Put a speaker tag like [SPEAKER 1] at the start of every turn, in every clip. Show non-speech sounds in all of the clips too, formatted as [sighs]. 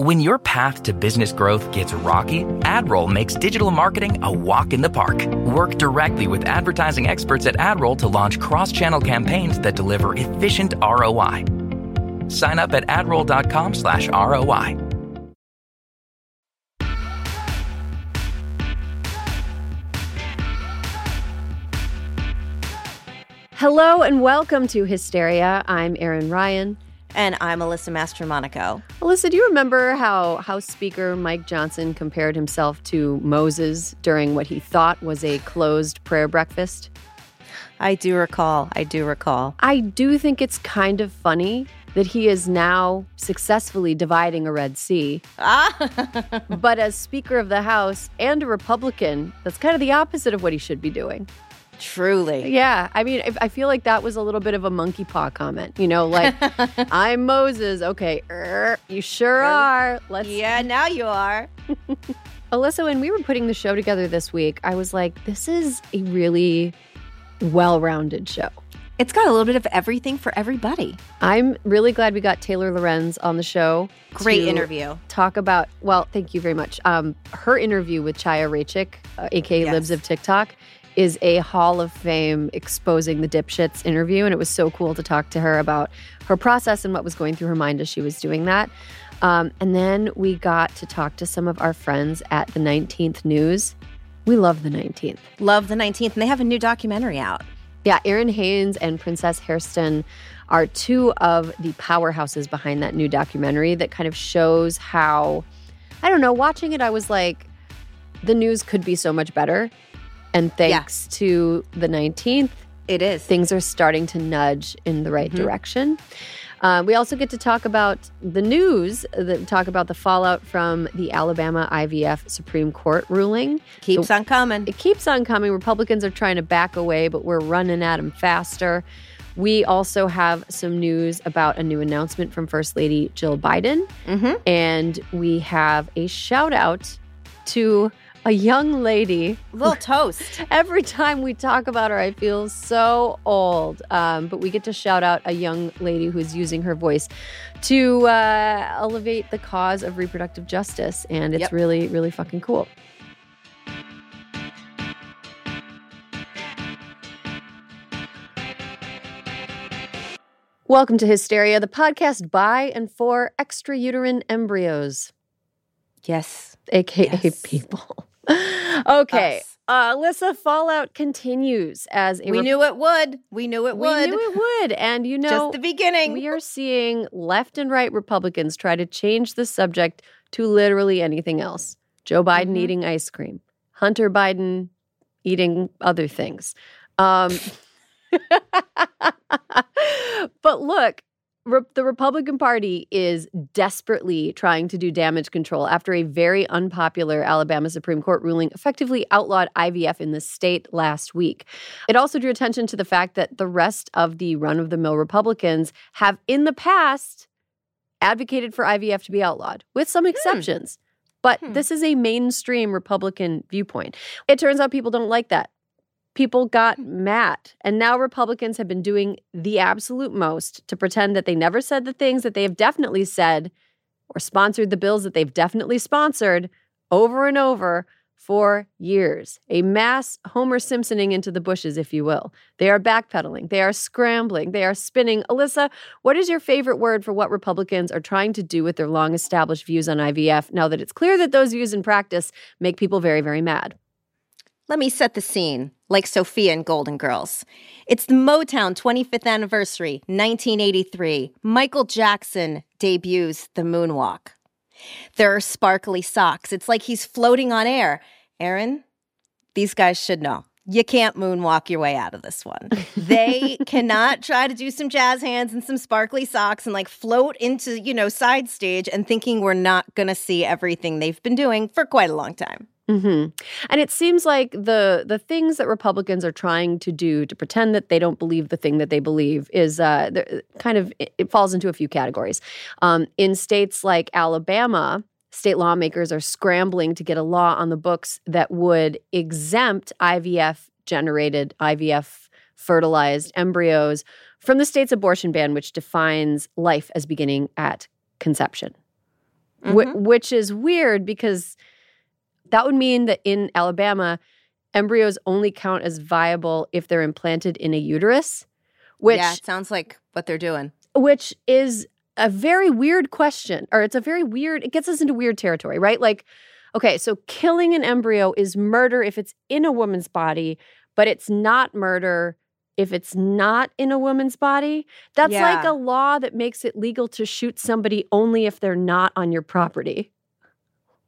[SPEAKER 1] When your path to business growth gets rocky, AdRoll makes digital marketing a walk in the park. Work directly with advertising experts at AdRoll to launch cross-channel campaigns that deliver efficient ROI. Sign up at adroll.com slash ROI.
[SPEAKER 2] Hello and welcome to Hysteria. I'm Erin Ryan.
[SPEAKER 3] And I'm Alyssa Mastromonaco.
[SPEAKER 2] Alyssa, do you remember how House Speaker Mike Johnson compared himself to Moses during what he thought was a closed prayer breakfast?
[SPEAKER 3] I do recall. I do recall.
[SPEAKER 2] I do think it's kind of funny that he is now successfully dividing a Red Sea. Ah. [laughs] but as Speaker of the House and a Republican, that's kind of the opposite of what he should be doing.
[SPEAKER 3] Truly.
[SPEAKER 2] Yeah. I mean, I feel like that was a little bit of a monkey paw comment. You know, like, [laughs] I'm Moses. Okay. Er, you sure are.
[SPEAKER 3] Let's. Yeah, now you are. [laughs]
[SPEAKER 2] Alyssa, when we were putting the show together this week, I was like, this is a really well rounded show.
[SPEAKER 3] It's got a little bit of everything for everybody.
[SPEAKER 2] I'm really glad we got Taylor Lorenz on the show.
[SPEAKER 3] Great interview.
[SPEAKER 2] Talk about, well, thank you very much. Um, her interview with Chaya Raichik, uh, aka yes. Libs of TikTok, is a Hall of Fame exposing the dipshits interview. And it was so cool to talk to her about her process and what was going through her mind as she was doing that. Um, and then we got to talk to some of our friends at the 19th News. We love the 19th.
[SPEAKER 3] Love the 19th. And they have a new documentary out.
[SPEAKER 2] Yeah, Errin Haines and Princess Hairston are two of the powerhouses behind that new documentary that kind of shows how, I don't know, watching it, I was like, the news could be so much better. And thanks yeah. to the 19th,
[SPEAKER 3] it is.
[SPEAKER 2] Things are starting to nudge in the right mm-hmm. direction. Uh, we also get to talk about the news, that talk about the fallout from the Alabama IVF Supreme Court ruling.
[SPEAKER 3] Keeps
[SPEAKER 2] so,
[SPEAKER 3] on coming.
[SPEAKER 2] It keeps on coming. Republicans are trying to back away, but we're running at them faster. We also have some news about a new announcement from First Lady Jill Biden. Mm-hmm. And we have a shout out to a young lady.
[SPEAKER 3] A little toast. [laughs]
[SPEAKER 2] Every time we talk about her, I feel so old. Um, but we get to shout out a young lady who's using her voice to uh, elevate the cause of reproductive justice. And it's yep. really, really fucking cool. Welcome to Hysteria, the podcast by and for extrauterine embryos.
[SPEAKER 3] Yes.
[SPEAKER 2] AKA yes. people. Okay. Uh, Alyssa, Fallout continues as
[SPEAKER 3] we knew it would. We knew it would.
[SPEAKER 2] We knew it would. And you know,
[SPEAKER 3] just the beginning.
[SPEAKER 2] We are seeing left and right Republicans try to change the subject to literally anything else. Joe Biden mm-hmm. eating ice cream, Hunter Biden eating other things. Um, [laughs] but look, Re- the Republican Party is desperately trying to do damage control after a very unpopular Alabama Supreme Court ruling effectively outlawed IVF in the state last week. It also drew attention to the fact that the rest of the run of the mill Republicans have in the past advocated for IVF to be outlawed, with some hmm. exceptions. Hmm. But hmm. this is a mainstream Republican viewpoint. It turns out people don't like that people got mad. And now Republicans have been doing the absolute most to pretend that they never said the things that they have definitely said or sponsored the bills that they've definitely sponsored over and over for years. A mass Homer Simpsoning into the bushes, if you will. They are backpedaling, they are scrambling, they are spinning. Alyssa, what is your favorite word for what Republicans are trying to do with their long established views on IVF now that it's clear that those views in practice make people very, very mad?
[SPEAKER 3] Let me set the scene, like Sophia in Golden Girls. It's the Motown 25th anniversary, 1983. Michael Jackson debuts the moonwalk. There are sparkly socks. It's like he's floating on air. Erin, these guys should know. You can't moonwalk your way out of this one. [laughs] They cannot try to do some jazz hands and some sparkly socks and like float into, you know, side stage and thinking we're not going to see everything they've been doing for quite a long time.
[SPEAKER 2] Mm-hmm. And it seems like the the things that Republicans are trying to do to pretend that they don't believe the thing that they believe is uh, kind of it falls into a few categories. Um, in states like Alabama, state lawmakers are scrambling to get a law on the books that would exempt IVF generated IVF fertilized embryos from the state's abortion ban, which defines life as beginning at conception. wh- which is weird because that would mean that in Alabama, embryos only count as viable if they're implanted in a uterus, which
[SPEAKER 3] yeah, it sounds like what they're doing.
[SPEAKER 2] which is a very weird question or it's a very weird it gets us into weird territory right? Like okay so killing an embryo is murder if it's in a woman's body but it's not murder if it's not in a woman's body. That's like a law that makes it legal to shoot somebody only if they're not on your property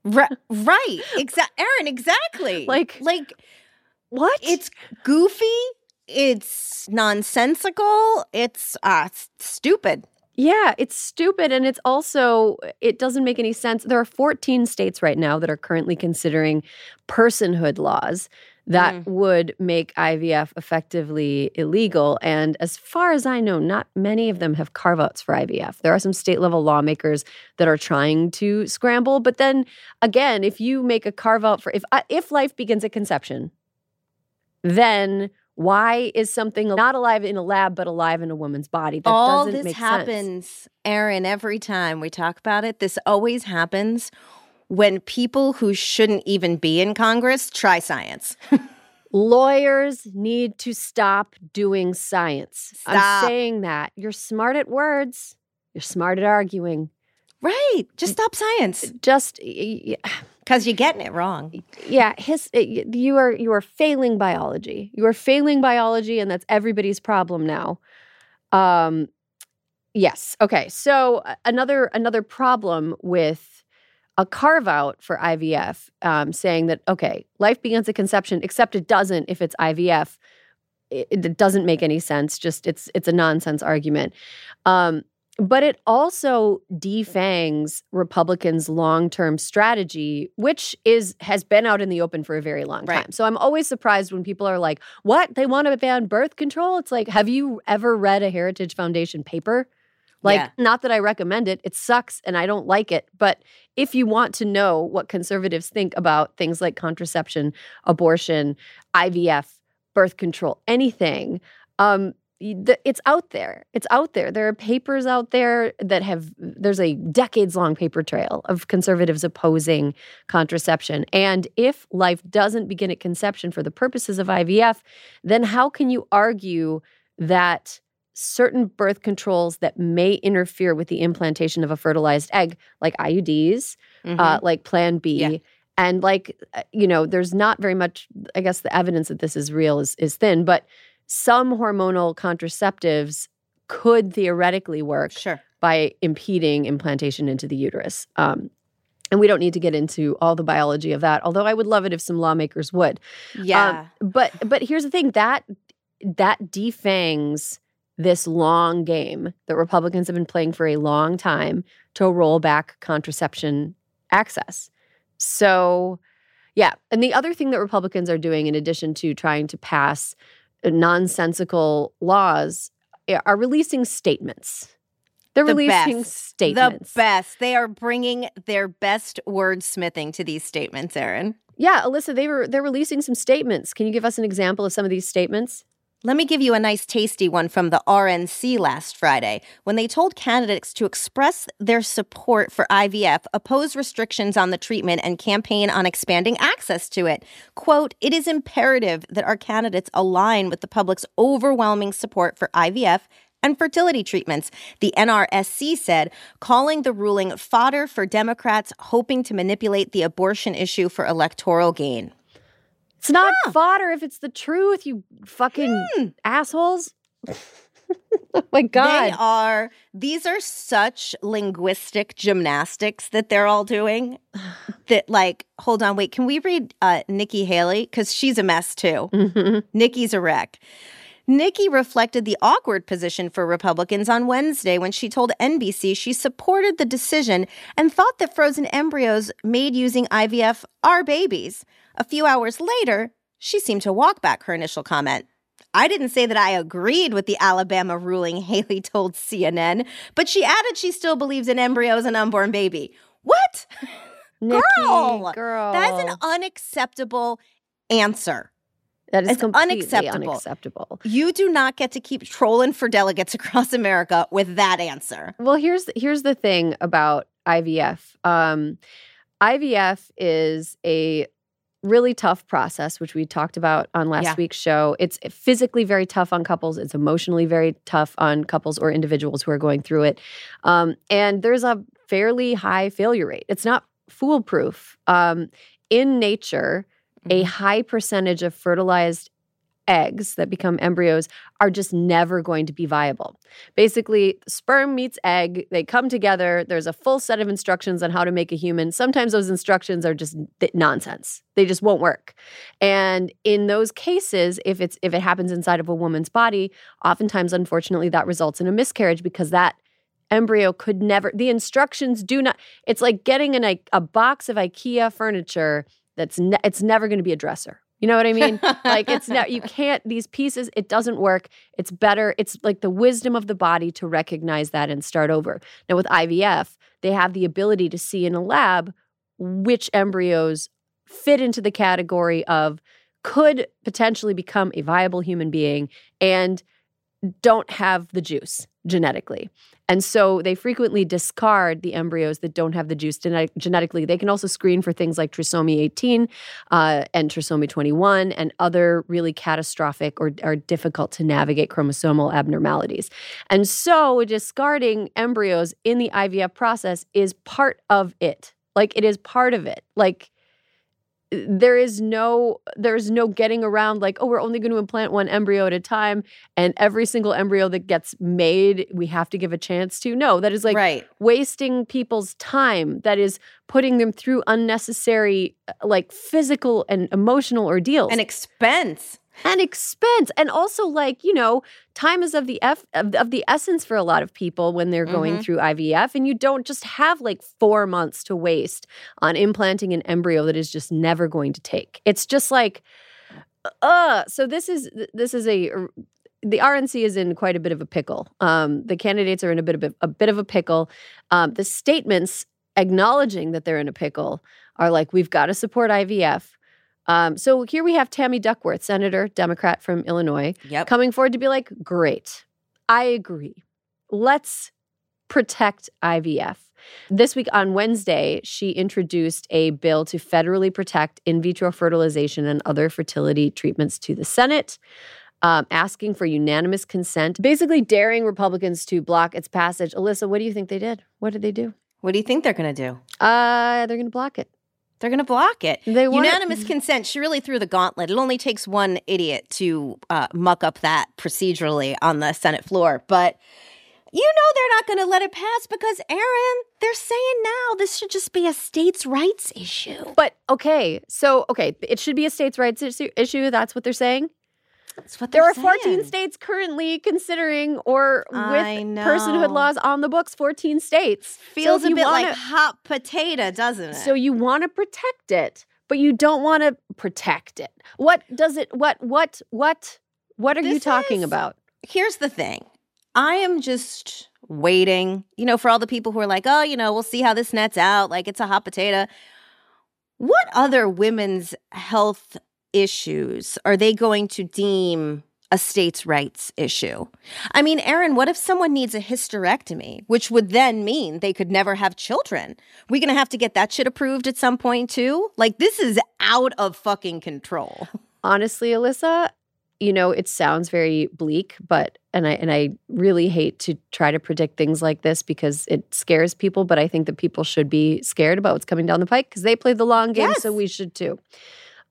[SPEAKER 3] Right, right. Exactly, Erin. Exactly.
[SPEAKER 2] Like-
[SPEAKER 3] like
[SPEAKER 2] what
[SPEAKER 3] it's goofy. It's nonsensical. It's uh stupid.
[SPEAKER 2] Yeah, it's stupid. And it's also, it doesn't make any sense. There are 14 states right now that are currently considering personhood laws that would make IVF effectively illegal. And as far as I know, not many of them have carve outs for IVF. There are some state level lawmakers that are trying to scramble. But then again, if you make a carve out for, if, uh, if life begins at conception, then why is something not alive in a lab but alive in a woman's body? That
[SPEAKER 3] All this happens,
[SPEAKER 2] sense.
[SPEAKER 3] Erin. Every time we talk about it, this always happens when people who shouldn't even be in Congress try science. [laughs]
[SPEAKER 2] Lawyers need to stop doing science.
[SPEAKER 3] Stop.
[SPEAKER 2] I'm saying that. You're smart at words. You're smart at arguing.
[SPEAKER 3] right. Just stop science
[SPEAKER 2] Just
[SPEAKER 3] because [sighs] you're getting it wrong.
[SPEAKER 2] yeah, his you are you are failing biology. You are failing biology and that's everybody's problem now. Um yes. Okay. So uh, another another problem with a carve out for IVF, um, saying that okay, life begins at conception, except it doesn't if it's IVF. It, it doesn't make any sense. Just it's it's a nonsense argument. Um, but it also defangs Republicans' long-term strategy, which is has been out in the open for a very long
[SPEAKER 3] Right.
[SPEAKER 2] time. So I'm always surprised when people are like, "What? They want to ban birth control?" It's like, have you ever read a Heritage Foundation paper? Like,
[SPEAKER 3] Yeah.
[SPEAKER 2] not that I recommend it. It sucks and I don't like it. But if you want to know what conservatives think about things like contraception, abortion, IVF, birth control, anything, um, it's out there. It's out there. There are papers out there that have, there's a decades long paper trail of conservatives opposing contraception. And if life doesn't begin at conception for the purposes of IVF, then how can you argue that certain birth controls that may interfere with the implantation of a fertilized egg, like IUDs, uh, like Plan B.
[SPEAKER 3] Yeah.
[SPEAKER 2] And like, uh, you know, there's not very much, I guess the evidence that this is real is, is thin, but some hormonal contraceptives could theoretically work
[SPEAKER 3] sure.
[SPEAKER 2] by impeding implantation into the uterus. Um, and we don't need to get into all the biology of that, although I would love it if some lawmakers would.
[SPEAKER 3] Yeah.
[SPEAKER 2] Um, but but here's the thing that that defangs this long game that Republicans have been playing for a long time to roll back contraception access. So, yeah. And the other thing that Republicans are doing, in addition to trying to pass nonsensical laws, eh, are releasing statements. They're
[SPEAKER 3] The
[SPEAKER 2] releasing
[SPEAKER 3] best.
[SPEAKER 2] statements.
[SPEAKER 3] The best. They are bringing their best wordsmithing to these statements, Erin.
[SPEAKER 2] Yeah, Alyssa, they were they're releasing some statements. Can you give us an example of some of these statements?
[SPEAKER 3] Let me give you a nice tasty one from the RNC last Friday when they told candidates to express their support for IVF, oppose restrictions on the treatment, and campaign on expanding access to it. Quote, it is imperative that our candidates align with the public's overwhelming support for IVF and fertility treatments, the NRSC said, calling the ruling fodder for Democrats hoping to manipulate the abortion issue for electoral gain.
[SPEAKER 2] It's not fodder if it's the truth, you fucking assholes. [laughs] oh my
[SPEAKER 3] They
[SPEAKER 2] god.
[SPEAKER 3] are, these are such linguistic gymnastics that they're all doing [sighs] that, like, hold on, wait, can we read uh, Nikki Haley? Because she's a mess too.
[SPEAKER 2] Mhm.
[SPEAKER 3] Nikki's a wreck. Nikki reflected the awkward position for Republicans on Wednesday when she told NBC she supported the decision and thought that frozen embryos made using IVF are babies. A few hours later, she seemed to walk back her initial comment. I didn't say that I agreed with the Alabama ruling, [laughs] Haley told CNN, but she added she still believes in embryos and unborn baby. What? [laughs]
[SPEAKER 2] Nikki,
[SPEAKER 3] Girl,
[SPEAKER 2] girl.
[SPEAKER 3] That is an unacceptable answer.
[SPEAKER 2] that is
[SPEAKER 3] it's
[SPEAKER 2] completely
[SPEAKER 3] unacceptable.
[SPEAKER 2] unacceptable.
[SPEAKER 3] You do not get to keep trolling for delegates [laughs] across America with that answer.
[SPEAKER 2] Well, here's here's the thing about IVF. Um, IVF is a really tough process, which we talked about on last
[SPEAKER 3] Yeah.
[SPEAKER 2] week's show. It's physically very tough on couples. It's emotionally very tough on couples or individuals who are going through it. Um, and there's a fairly high failure rate. It's not foolproof. Um, in nature, a
[SPEAKER 3] Mhm.
[SPEAKER 2] high percentage of fertilized eggs that become embryos are just never going to be viable. Basically, sperm meets egg, they come together, there's a full set of instructions on how to make a human. Sometimes those instructions are just nonsense. They just won't work. And in those cases, if it's if it happens inside of a woman's body, oftentimes unfortunately that results in a miscarriage because that embryo could never the instructions do not it's like getting an, a box of IKEA furniture that's ne- it's never going to be a dresser. You know what I mean? like it's [laughs] not you can't these pieces it doesn't work. It's better it's like the wisdom of the body to recognize that and start over. Now with IVF, they have the ability to see in a lab which embryos fit into the category of could potentially become a viable human being and don't have the juice genetically. And so they frequently discard the embryos that don't have the juice genetic- genetically. They can also screen for things like trisomy 18 uh, and trisomy 21 and other really catastrophic or, or difficult to navigate chromosomal abnormalities. And so discarding embryos in the IVF process is part of it. Like it is part of it. Like there is no there's no getting around like oh we're only going to implant one embryo at a time and every single embryo that gets made we have to give a chance to no that is like
[SPEAKER 3] right.
[SPEAKER 2] wasting people's time that is putting them through unnecessary uh, like physical and emotional ordeals
[SPEAKER 3] and expense.
[SPEAKER 2] And expense and also like you know time is of the f of, of the essence for a lot of people when they're going
[SPEAKER 3] Mhm.
[SPEAKER 2] through ivf and you don't just have like four months to waste on implanting an embryo that is just never going to take it's just like uh so this is this is a the RNC is in quite a bit of a pickle. Um, the candidates are in a bit of a, a bit of a pickle. Um, the statements acknowledging that they're in a pickle are like, "We've got to support IVF." Um, so here we have Tammy Duckworth, Senator, Democrat from Illinois,
[SPEAKER 3] Yep.
[SPEAKER 2] coming forward to be like, great, I agree. Let's protect IVF. This week on Wednesday, she introduced a bill to federally protect in vitro fertilization and other fertility treatments to the Senate. Um, asking for unanimous consent, basically daring Republicans to block its passage. Alyssa, what do you think they did? What did they do?
[SPEAKER 3] What do you think they're going to do?
[SPEAKER 2] Uh, they're going to block it.
[SPEAKER 3] They're going to block it.
[SPEAKER 2] They want
[SPEAKER 3] Unanimous consent. She really threw the gauntlet. It only takes one idiot to uh, muck up that procedurally on the Senate floor. But you know they're not going to let it pass because, Erin, they're saying now this should just be a states' rights issue.
[SPEAKER 2] But okay, so okay, it should be a states' rights issue. issue that's what they're saying. There are 14
[SPEAKER 3] saying.
[SPEAKER 2] states currently considering or with personhood laws on the books. 14 states
[SPEAKER 3] Feels
[SPEAKER 2] So
[SPEAKER 3] a bit
[SPEAKER 2] wanna-
[SPEAKER 3] like hot potato, doesn't it?
[SPEAKER 2] So you want to protect it, but you don't want to protect it. What does it? What? What? What? What are you talking
[SPEAKER 3] is-
[SPEAKER 2] about?
[SPEAKER 3] here's the thing I am just waiting, you know, for all the people who are like, oh, you know, we'll see how this nets out. Like it's a hot potato. What other women's health issues are they going to deem a states' rights issue? I mean, Erin, what if someone needs a hysterectomy, which would then mean they could never have children? We're gonna have to get that shit approved at some point too? Like this is out of fucking control.
[SPEAKER 2] Honestly, Alyssa, you know, it sounds very bleak, but and I and I really hate to try to predict things like this because it scares people, but I think that people should be scared about what's coming down the pike because they play the long game, so we should too.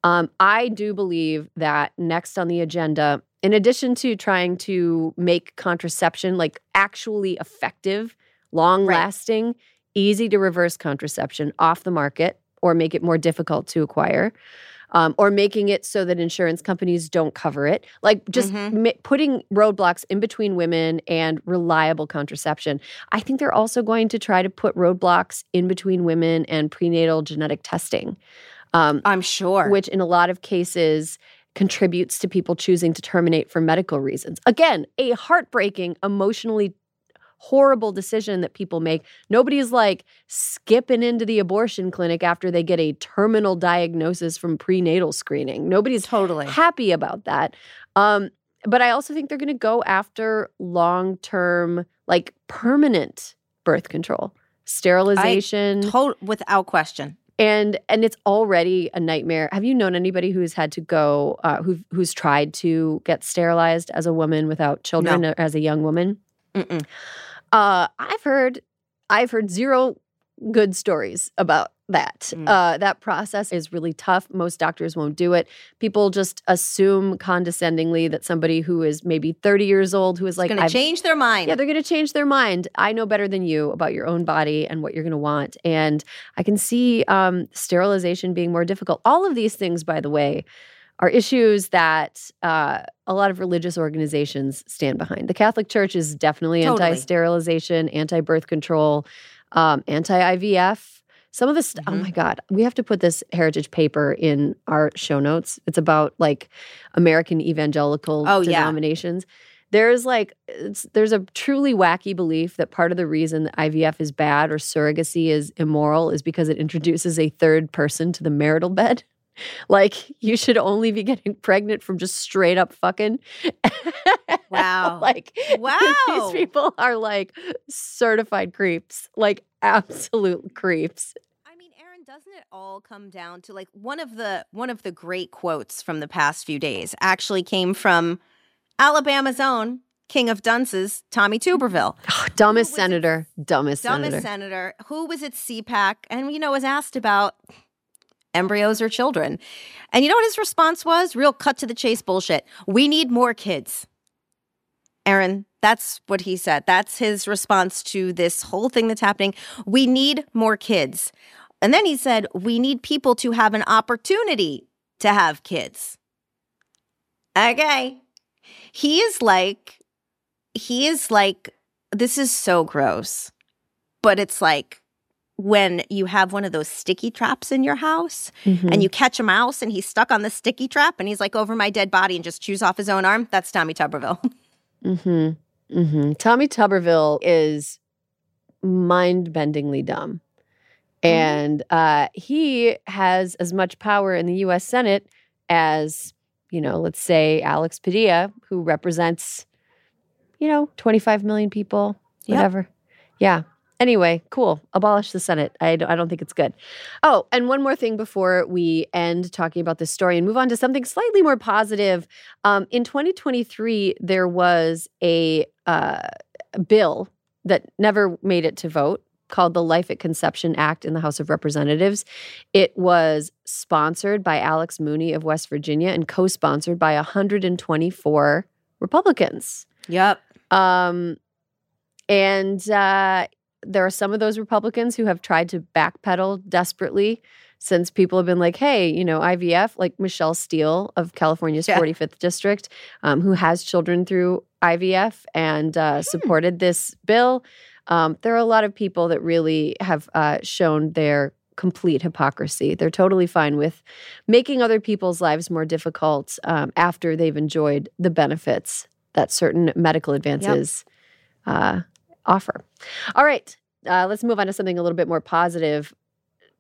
[SPEAKER 2] Um, I do believe that next on the agenda, in addition to trying to make contraception like actually effective, long lasting, easy to reverse contraception off the market or make it more difficult to acquire, um, or making it so that insurance companies don't cover it, like just
[SPEAKER 3] Mhm.
[SPEAKER 2] ma- putting roadblocks in between women and reliable contraception. I think they're also going to try to put roadblocks in between women and prenatal genetic testing. Um,
[SPEAKER 3] I'm sure.
[SPEAKER 2] which in a lot of cases contributes to people choosing to terminate for medical reasons. Again, a heartbreaking, emotionally horrible decision that people make. Nobody's like skipping into the abortion clinic after they get a terminal diagnosis from prenatal screening. Nobody's
[SPEAKER 3] totally.
[SPEAKER 2] happy about that. Um, but I also think they're going to go after long term, like permanent birth control. sterilization.
[SPEAKER 3] To- without question.
[SPEAKER 2] And and it's already a nightmare. Have you known anybody who's had to go uh, who who's tried to get sterilized as a woman without children or as a young woman? Uh, I've heard I've heard zero good stories about that.
[SPEAKER 3] Mm.
[SPEAKER 2] Uh, that process is really tough. Most doctors won't do it. People just assume condescendingly that somebody who is maybe 30 years old, who is like,
[SPEAKER 3] Going to change their mind.
[SPEAKER 2] yeah, they're going to change their mind. I know better than you about your own body and what you're going to want. And I can see um, sterilization being more difficult. All of these things, by the way, are issues that uh, a lot of religious organizations stand behind. The Catholic Church is definitely
[SPEAKER 3] Totally.
[SPEAKER 2] anti sterilization, anti birth control, um, anti IVF. Some of this, oh
[SPEAKER 3] Mhm.
[SPEAKER 2] my God, we have to put this heritage paper in our show notes. It's about like American evangelical
[SPEAKER 3] Oh, yeah.
[SPEAKER 2] denominations there's like it's, there's a truly wacky belief that part of the reason that IVF is bad or surrogacy is immoral is because it introduces a third person to the marital bed. [laughs] Like you should only be getting pregnant from just straight up fucking. [laughs]
[SPEAKER 3] Wow.
[SPEAKER 2] like [laughs]
[SPEAKER 3] Wow.
[SPEAKER 2] these people are like certified creeps, like absolute creeps.
[SPEAKER 3] I mean, Erin, doesn't it all come down to like one of the one of the great quotes from the past few days actually came from Alabama's own King of Dunces, Tommy Tuberville. [laughs]
[SPEAKER 2] Oh, dumbest
[SPEAKER 3] was it?
[SPEAKER 2] senator, dumbest,
[SPEAKER 3] dumbest
[SPEAKER 2] senator.
[SPEAKER 3] senator who was at CPAC and you know was asked about embryos or children. And you know what his response was? Real cut to the chase bullshit. We need more kids. Erin, that's what he said. That's his response to this whole thing that's happening. We need more kids. And then he said, we need people to have an opportunity to have kids. Okay. He is like, he is like, this is so gross, but it's like when you have one of those sticky traps in your house
[SPEAKER 2] Mhm.
[SPEAKER 3] and you catch a mouse and he's stuck on the sticky trap and he's like over my dead body and just chews off his own arm. That's Tommy Tuberville. [laughs]
[SPEAKER 2] Mm-hmm. Mm-hmm. Tommy Tuberville is mind-bendingly dumb. And uh, he has as much power in the US Senate as, you know, let's say Alex Padilla, who represents, you know, 25 million people,
[SPEAKER 3] Yep.
[SPEAKER 2] whatever. Yeah. Anyway, cool. Abolish the Senate. I don't, I don't think it's good. Oh, and one more thing before we end talking about this story and move on to something slightly more positive. Um, in 2023, there was a uh, bill that never made it to vote called the Life at Conception Act in the House of Representatives. It was sponsored by Alex Mooney of West Virginia and co sponsored by 124 Republicans.
[SPEAKER 3] Yep.
[SPEAKER 2] Um, and uh, there are some of those Republicans who have tried to backpedal desperately since people have been like, hey, you know, IVF, like Michelle Steel of California's
[SPEAKER 3] Yeah.
[SPEAKER 2] 45th district, um, who has children through IVF and uh, supported this bill. Um, there are a lot of people that really have uh, shown their complete hypocrisy. They're totally fine with making other people's lives more difficult um, after they've enjoyed the benefits that certain medical advances uh, offer. All right, uh, let's move on to something a little bit more positive.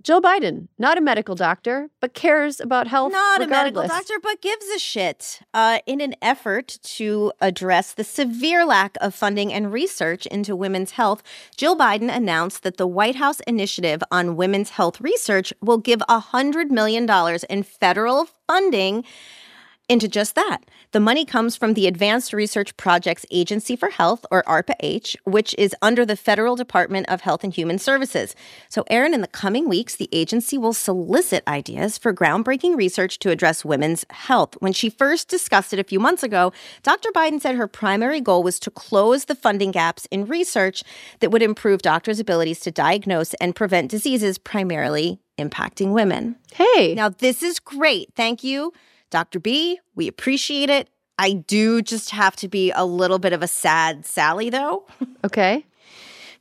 [SPEAKER 2] Joe Biden, not a medical doctor, but cares about health.
[SPEAKER 3] Not a medical doctor, but gives a shit. Uh, in an effort to address the severe lack of funding and research into women's health, Jill Biden announced that the White House Initiative on Women's Health Research will give $100 million in federal funding into just that. The money comes from the Advanced Research Projects Agency for Health, or ARPA-H, which is under the Federal Department of Health and Human Services. So, Erin, in the coming weeks, the agency will solicit ideas for groundbreaking research to address women's health. When she first discussed it a few months ago, Dr. Biden said her primary goal was to close the funding gaps in research that would improve doctors' abilities to diagnose and prevent diseases primarily impacting women.
[SPEAKER 2] Hey,
[SPEAKER 3] Now, this is great. Thank you, Dr. B. We appreciate it. I do just have to be a little bit of a sad Sally, though, [laughs]
[SPEAKER 2] okay.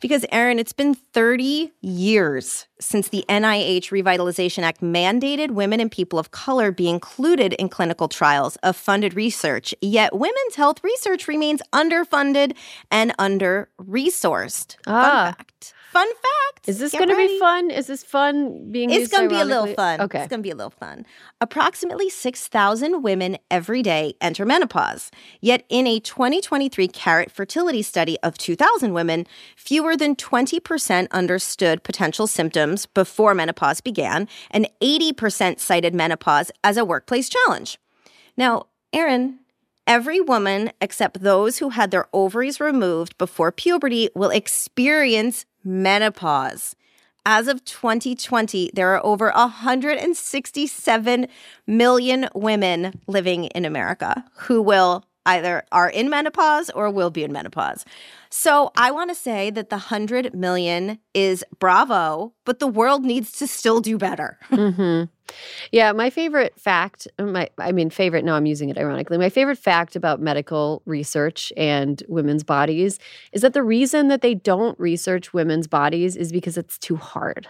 [SPEAKER 3] because, Erin, it's been 30 years since the NIH Revitalization Act mandated women and people of color be included in clinical trials of funded research. Yet, women's health research remains underfunded and under resourced.
[SPEAKER 2] Ah.
[SPEAKER 3] Fun fact. Fun fact.
[SPEAKER 2] Is this going to be fun? Is this fun being
[SPEAKER 3] It's going to be a little fun.
[SPEAKER 2] Okay.
[SPEAKER 3] It's going to be a little fun. Approximately 6,000 women every day enter menopause. Yet, in a 2023 Carrot fertility study of 2,000 women, fewer than 20% understood potential symptoms before menopause began, and 80% cited menopause as a workplace challenge. Now, Erin, every woman except those who had their ovaries removed before puberty will experience menopause. As of 2020, there are over 167 million women living in America who will either are in menopause or will be in menopause. So I want to say that the 100 million is bravo, but the world needs to still do better. [laughs]
[SPEAKER 2] hmm Yeah, my favorite fact, my I mean favorite, no, I'm using it ironically. My favorite fact about medical research and women's bodies is that the reason that they don't research women's bodies is because it's too hard.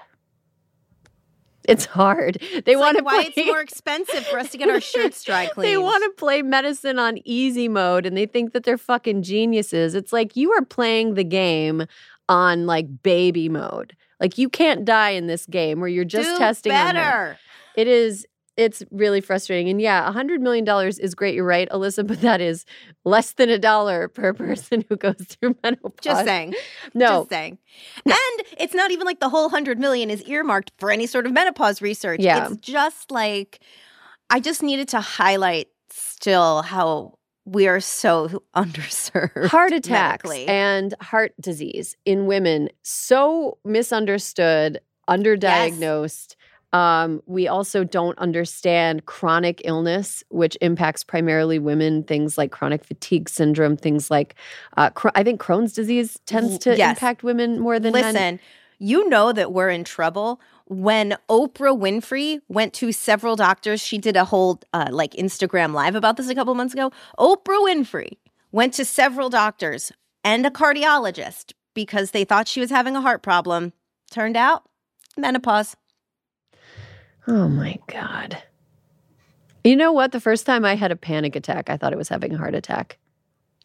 [SPEAKER 2] It's hard. They
[SPEAKER 3] It's
[SPEAKER 2] want
[SPEAKER 3] like
[SPEAKER 2] to
[SPEAKER 3] why
[SPEAKER 2] play,
[SPEAKER 3] it's more expensive for us to get our [laughs] shirts dry cleaned.
[SPEAKER 2] They want to play medicine on easy mode and they think that they're fucking geniuses. It's like you are playing the game on like baby mode. Like you can't die in this game where you're just
[SPEAKER 3] do
[SPEAKER 2] testing
[SPEAKER 3] better.
[SPEAKER 2] It is. It's really frustrating. And yeah, a hundred million dollars is great. You're right, Alyssa, [laughs] but that is less than a dollar per [laughs] person who goes through [laughs] menopause.
[SPEAKER 3] Just saying.
[SPEAKER 2] No.
[SPEAKER 3] Just saying. And it's not even like the whole hundred million is earmarked for any sort of menopause research.
[SPEAKER 2] Yeah.
[SPEAKER 3] It's just like I just needed to highlight still how we are so underserved.
[SPEAKER 2] Heart attacks
[SPEAKER 3] medically.
[SPEAKER 2] and heart disease in women so misunderstood, underdiagnosed. Um, we also don't understand chronic illness, which impacts primarily women. Things like chronic fatigue syndrome, things like uh, I think Crohn's disease tends to
[SPEAKER 3] Yes.
[SPEAKER 2] impact women more than men.
[SPEAKER 3] Listen, you know that we're in trouble when Oprah Winfrey went to several doctors. She did a whole uh, like Instagram live about this a couple months ago. Oprah Winfrey went to several doctors and a cardiologist because they thought she was having a heart problem. Turned out menopause.
[SPEAKER 2] Oh my God. You know what? The first time I had a panic attack, I thought I was having a heart attack.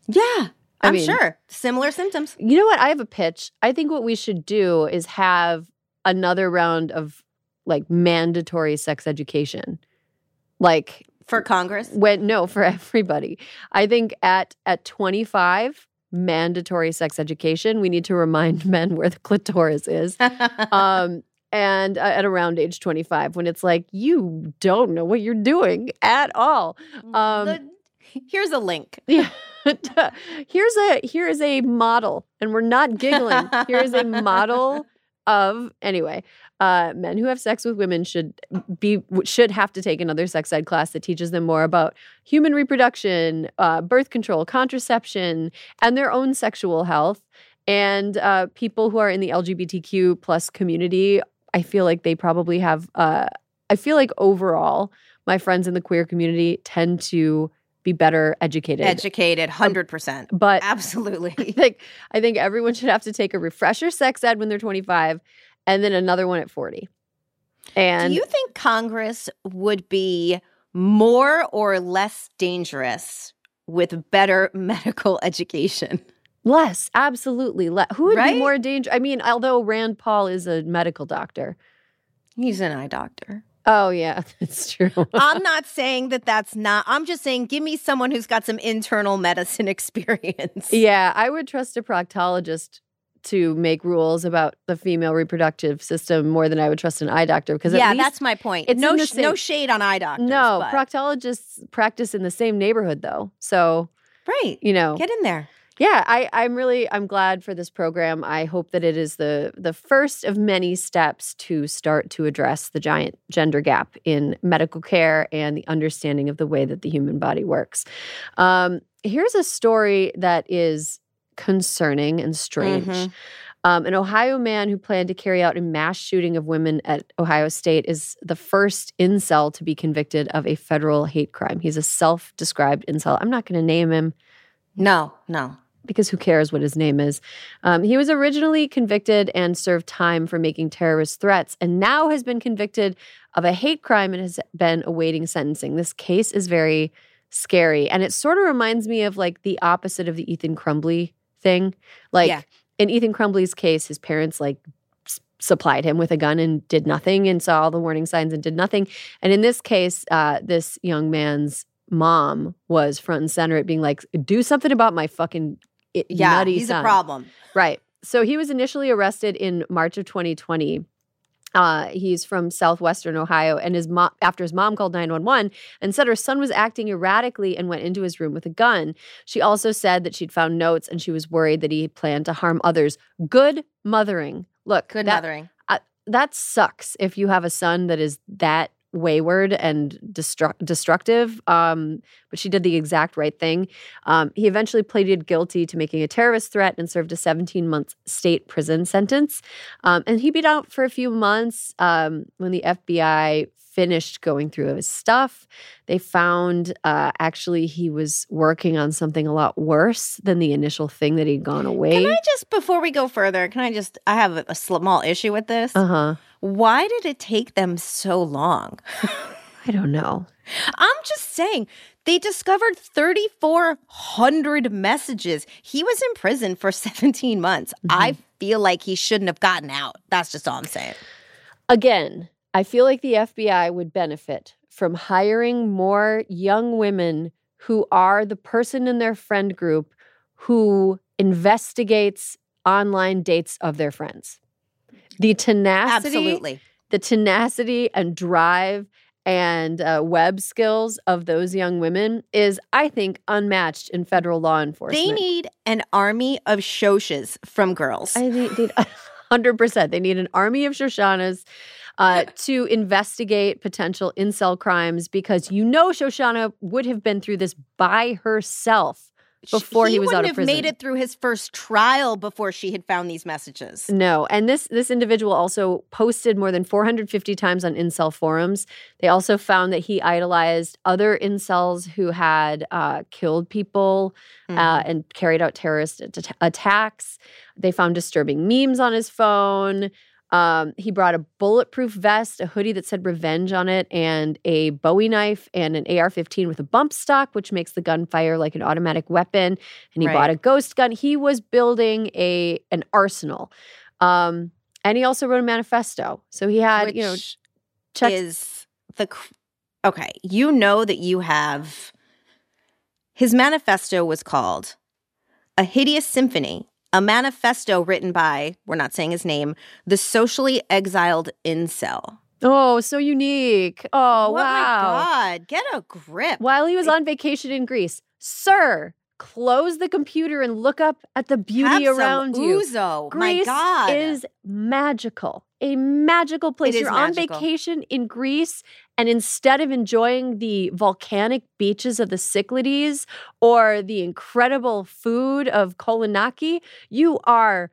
[SPEAKER 3] Yeah,
[SPEAKER 2] I
[SPEAKER 3] I'm
[SPEAKER 2] mean-
[SPEAKER 3] sure similar symptoms.
[SPEAKER 2] You know what? I have a pitch. I think what we should do is have another round of like mandatory sex education. Like
[SPEAKER 3] For Congress,
[SPEAKER 2] when no, for [laughs] everybody. I think at at 25, mandatory sex education. We need to remind [laughs] men where the clitoris is. [laughs] um, and uh, at around age 25, when it's like, you don't know what you're doing at all. Um,
[SPEAKER 3] The- here's a link. [laughs]
[SPEAKER 2] Yeah. here's a here is a model, and we're not giggling. Here is a model [laughs] of anyway. Uh, men who have sex with women should be should have to take another sex ed class that teaches them more about human reproduction, uh, birth control, contraception, and their own sexual health. And uh, people who are in the LGBTQ plus community, I feel like they probably have. Uh, I feel like overall, my friends in the queer community tend to be better educated.
[SPEAKER 3] Educated, hundred percent.
[SPEAKER 2] but [laughs] I
[SPEAKER 3] Absolutely.
[SPEAKER 2] think I think everyone should have to take a refresher sex ed when they're 25 and then another one at 40. And
[SPEAKER 3] Do you think Congress would be more or less dangerous with better [laughs] medical education?
[SPEAKER 2] Less, absolutely less. Who would
[SPEAKER 3] Right?
[SPEAKER 2] be more dangerous? I mean, although Rand Paul is a medical doctor.
[SPEAKER 3] He's an eye doctor.
[SPEAKER 2] Oh yeah, [laughs] that's true.
[SPEAKER 3] I'm not saying that that's not, I'm just saying give me someone who's got some internal medicine [laughs] experience.
[SPEAKER 2] yeah, I would trust a proctologist to make rules about the female reproductive system more than I would trust an eye doctor because
[SPEAKER 3] yeah, that's my point.
[SPEAKER 2] it's
[SPEAKER 3] no, sh- no shade on eye doctors.
[SPEAKER 2] no
[SPEAKER 3] but-
[SPEAKER 2] proctologists practice in the same neighborhood though. So,
[SPEAKER 3] right.
[SPEAKER 2] you know,
[SPEAKER 3] Get in there.
[SPEAKER 2] Yeah I, i'm really i'm glad for this program i hope that it is the the first of many steps to start to address the giant gender gap in medical care and the understanding of the way that the human body works um, here's a story that is concerning and strange
[SPEAKER 3] Mhm.
[SPEAKER 2] um, an Ohio man who planned to carry out a mass shooting of women at Ohio State is the first incel to be convicted of a federal hate crime. He's a self described incel. I'm not going to name him
[SPEAKER 3] No, no.
[SPEAKER 2] Because who cares what his name is? Um, he was originally convicted and served time for making terrorist threats, and now has been convicted of a hate crime and has been awaiting sentencing. This case is very scary, and it sort of reminds me of like the opposite of the Ethan Crumbley thing. Like,
[SPEAKER 3] Yeah.
[SPEAKER 2] in Ethan Crumbley's case, his parents like s- supplied him with a gun and did nothing and saw all the warning signs and did nothing. And in this case, uh, this young man's mom was front and center at being like, do something about my fucking i-
[SPEAKER 3] Yeah,
[SPEAKER 2] nutty
[SPEAKER 3] he's
[SPEAKER 2] son.
[SPEAKER 3] a problem.
[SPEAKER 2] Right. So he was initially arrested in March of 2020. Uh, he's from southwestern Ohio, and his mom, after his mom called 911 and said her son was acting erratically and went into his room with a gun. She also said that she'd found notes and she was worried that he planned to harm others. Good mothering. Look,
[SPEAKER 3] Good
[SPEAKER 2] that,
[SPEAKER 3] mothering.
[SPEAKER 2] that sucks if you have a son that is that wayward and destru- destructive. Um, but she did the exact right thing. Um, he eventually pleaded guilty to making a terrorist threat and served a 17 month state prison sentence. Um, and he beat out for a few months um, when the FBI finished going through his stuff. They found uh, actually he was working on something a lot worse than the initial thing that he'd gone away.
[SPEAKER 3] Can I just, before we go further, can I just, I have a, a small issue with this.
[SPEAKER 2] Uh huh.
[SPEAKER 3] Why did it take them so long? [laughs]
[SPEAKER 2] I don't know.
[SPEAKER 3] I'm just saying, they discovered 3,400 messages. He was in prison for [laughs] 17 months. I feel like he shouldn't have gotten out. That's just all I'm saying.
[SPEAKER 2] Again, I feel like the FBI would benefit from hiring more young women who are the person in their friend group who investigates online dates of their friends. The tenacity,
[SPEAKER 3] Absolutely.
[SPEAKER 2] the tenacity and drive and uh, web skills of those young women is, I think, unmatched in federal law enforcement.
[SPEAKER 3] They need an army of Shoshas from girls.
[SPEAKER 2] I need, need 100%. They need an army of Shoshanas uh, to investigate potential incel crimes because you know Shoshana would have been through this by herself before he was out
[SPEAKER 3] wouldn't
[SPEAKER 2] of
[SPEAKER 3] have made it through his first trial before she had found these messages.
[SPEAKER 2] No, and this this individual also posted more than 450 times on incel forums. They also found that he idolized other incels who had uh, killed people
[SPEAKER 3] Mm-hmm.
[SPEAKER 2] uh, and carried out terrorist at- attacks. They found disturbing memes on his phone. Um, he brought a bulletproof vest, a hoodie that said revenge on it, and a Bowie knife and an AR 15 with a bump stock, which makes the gun fire like an automatic weapon. And he
[SPEAKER 3] Right.
[SPEAKER 2] bought a ghost gun. He was building a an arsenal. Um, and he also wrote a manifesto. So he had,
[SPEAKER 3] which
[SPEAKER 2] you know, checked.
[SPEAKER 3] is the okay. You know that you have. His manifesto was called "A Hideous Symphony." A manifesto written by, we're not saying his name, the socially exiled incel.
[SPEAKER 2] oh, so unique. Oh,
[SPEAKER 3] Oh
[SPEAKER 2] wow.
[SPEAKER 3] my God, get a grip.
[SPEAKER 2] While he was on vacation in Greece, sir, close the computer and look up at the beauty
[SPEAKER 3] Have
[SPEAKER 2] around you.
[SPEAKER 3] Ouzo.
[SPEAKER 2] Greece
[SPEAKER 3] my God.
[SPEAKER 2] is magical. A magical place. You're on vacation in Greece, and instead of enjoying the volcanic beaches of the Cyclades or the incredible food of Kolonaki, you are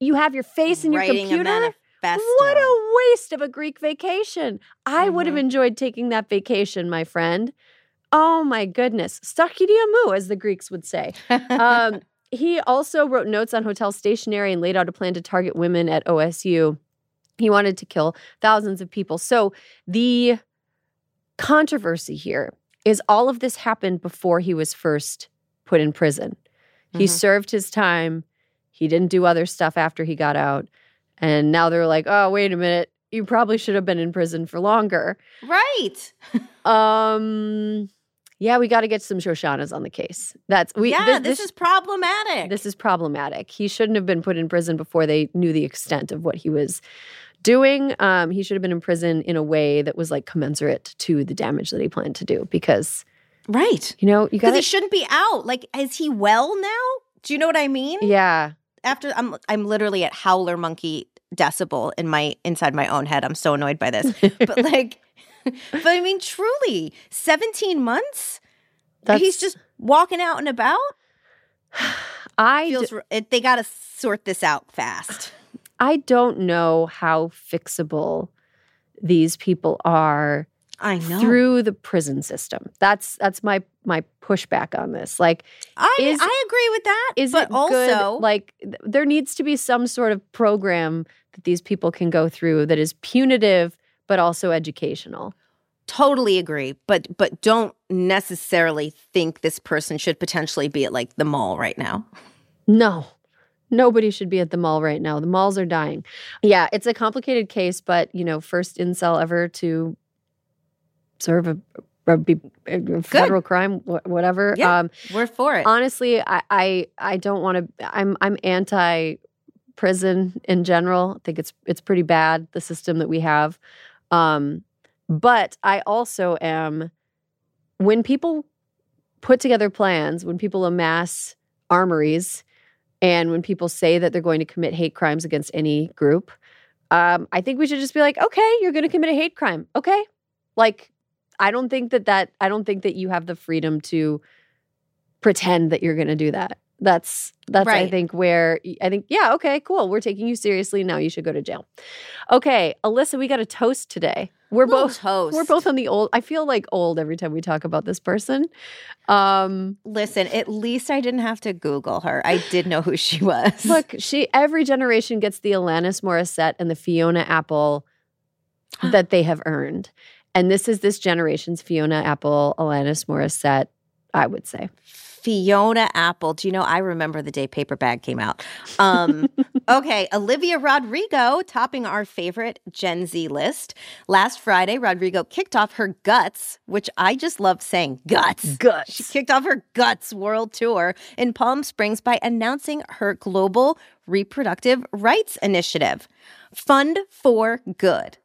[SPEAKER 2] you have your face in your
[SPEAKER 3] Writing
[SPEAKER 2] computer. What a waste of a Greek vacation. I would have
[SPEAKER 3] Mhm.
[SPEAKER 2] enjoyed taking that vacation, my friend. Oh my goodness. Stakidiamu, as the Greeks would say. Um, [laughs] he also wrote notes on hotel stationery and laid out a plan to target women at OSU. He wanted to kill thousands of people. So the controversy here is all of this happened before he was first put in prison. He
[SPEAKER 3] Mhm.
[SPEAKER 2] served his time. He didn't do other stuff after he got out. And now they're like, oh, wait a minute. You probably should have been in prison for longer.
[SPEAKER 3] right. [laughs]
[SPEAKER 2] Um, yeah, we got to get some Shoshanas on the case. That's we.
[SPEAKER 3] yeah,
[SPEAKER 2] this,
[SPEAKER 3] this,
[SPEAKER 2] this
[SPEAKER 3] is problematic.
[SPEAKER 2] this is problematic. He shouldn't have been put in prison before they knew the extent of what he was doing. Um, he should have been in prison in a way that was like commensurate to the damage that he planned to do. Because
[SPEAKER 3] right.
[SPEAKER 2] you know you
[SPEAKER 3] Because he shouldn't be out. Like, is he well now? Do you know what I mean?
[SPEAKER 2] yeah.
[SPEAKER 3] After I'm, I'm literally at howler monkey decibel in my inside my own head. I'm so annoyed by this. [laughs] but like, but I mean, truly, 17 months.
[SPEAKER 2] That's,
[SPEAKER 3] He's just walking out and about. [sighs]
[SPEAKER 2] I
[SPEAKER 3] Feels r- it, they got to sort this out fast.
[SPEAKER 2] I don't know how fixable these people are
[SPEAKER 3] I know.
[SPEAKER 2] through the prison system. That's that's my my pushback on this. Like
[SPEAKER 3] I
[SPEAKER 2] is-
[SPEAKER 3] I agree with that.
[SPEAKER 2] is
[SPEAKER 3] but
[SPEAKER 2] it
[SPEAKER 3] also
[SPEAKER 2] good? Like there needs to be some sort of program that these people can go through that is punitive but also educational.
[SPEAKER 3] totally agree. But but don't necessarily think this person should potentially be at like the mall right now.
[SPEAKER 2] No. Nobody should be at the mall right now. The malls are dying. Yeah, it's a complicated case, but you know, first incel ever to serve a, a, a federal crime, whatever.
[SPEAKER 3] Yeah, um, we're for it.
[SPEAKER 2] Honestly, I I, I don't want to. I'm I'm anti prison in general. I think it's it's pretty bad the system that we have. Um, but I also am when people put together plans, when people amass armories and when people say that they're going to commit hate crimes against any group, um, I think we should just be like, okay, you're going to commit a hate crime. Okay. Like, I don't think that that, I don't think that you have the freedom to pretend that you're going to do that. That's that's right. I think where I think yeah okay cool we're taking you seriously now you should go to jail. Okay, Alyssa, we got a toast today. We're both
[SPEAKER 3] toast.
[SPEAKER 2] we're both on the old. I feel like old every time we talk about this person. Um,
[SPEAKER 3] Listen, at least I didn't have to Google her. I did know who she was.
[SPEAKER 2] Look, she every generation gets the Alanis Morissette and the Fiona Apple [gasps] that they have earned, and this is this generation's Fiona Apple, Alanis Morissette. I would say.
[SPEAKER 3] Fiona Apple. Do you know? I remember the day Paper Bag came out. Um, [laughs] okay, Olivia Rodrigo topping our favorite Gen Z list. Last Friday, Rodrigo kicked off her Guts, which I just love saying guts.
[SPEAKER 2] Guts.
[SPEAKER 3] She kicked off her Guts world tour in Palm Springs by announcing her global reproductive rights initiative, Fund for Good.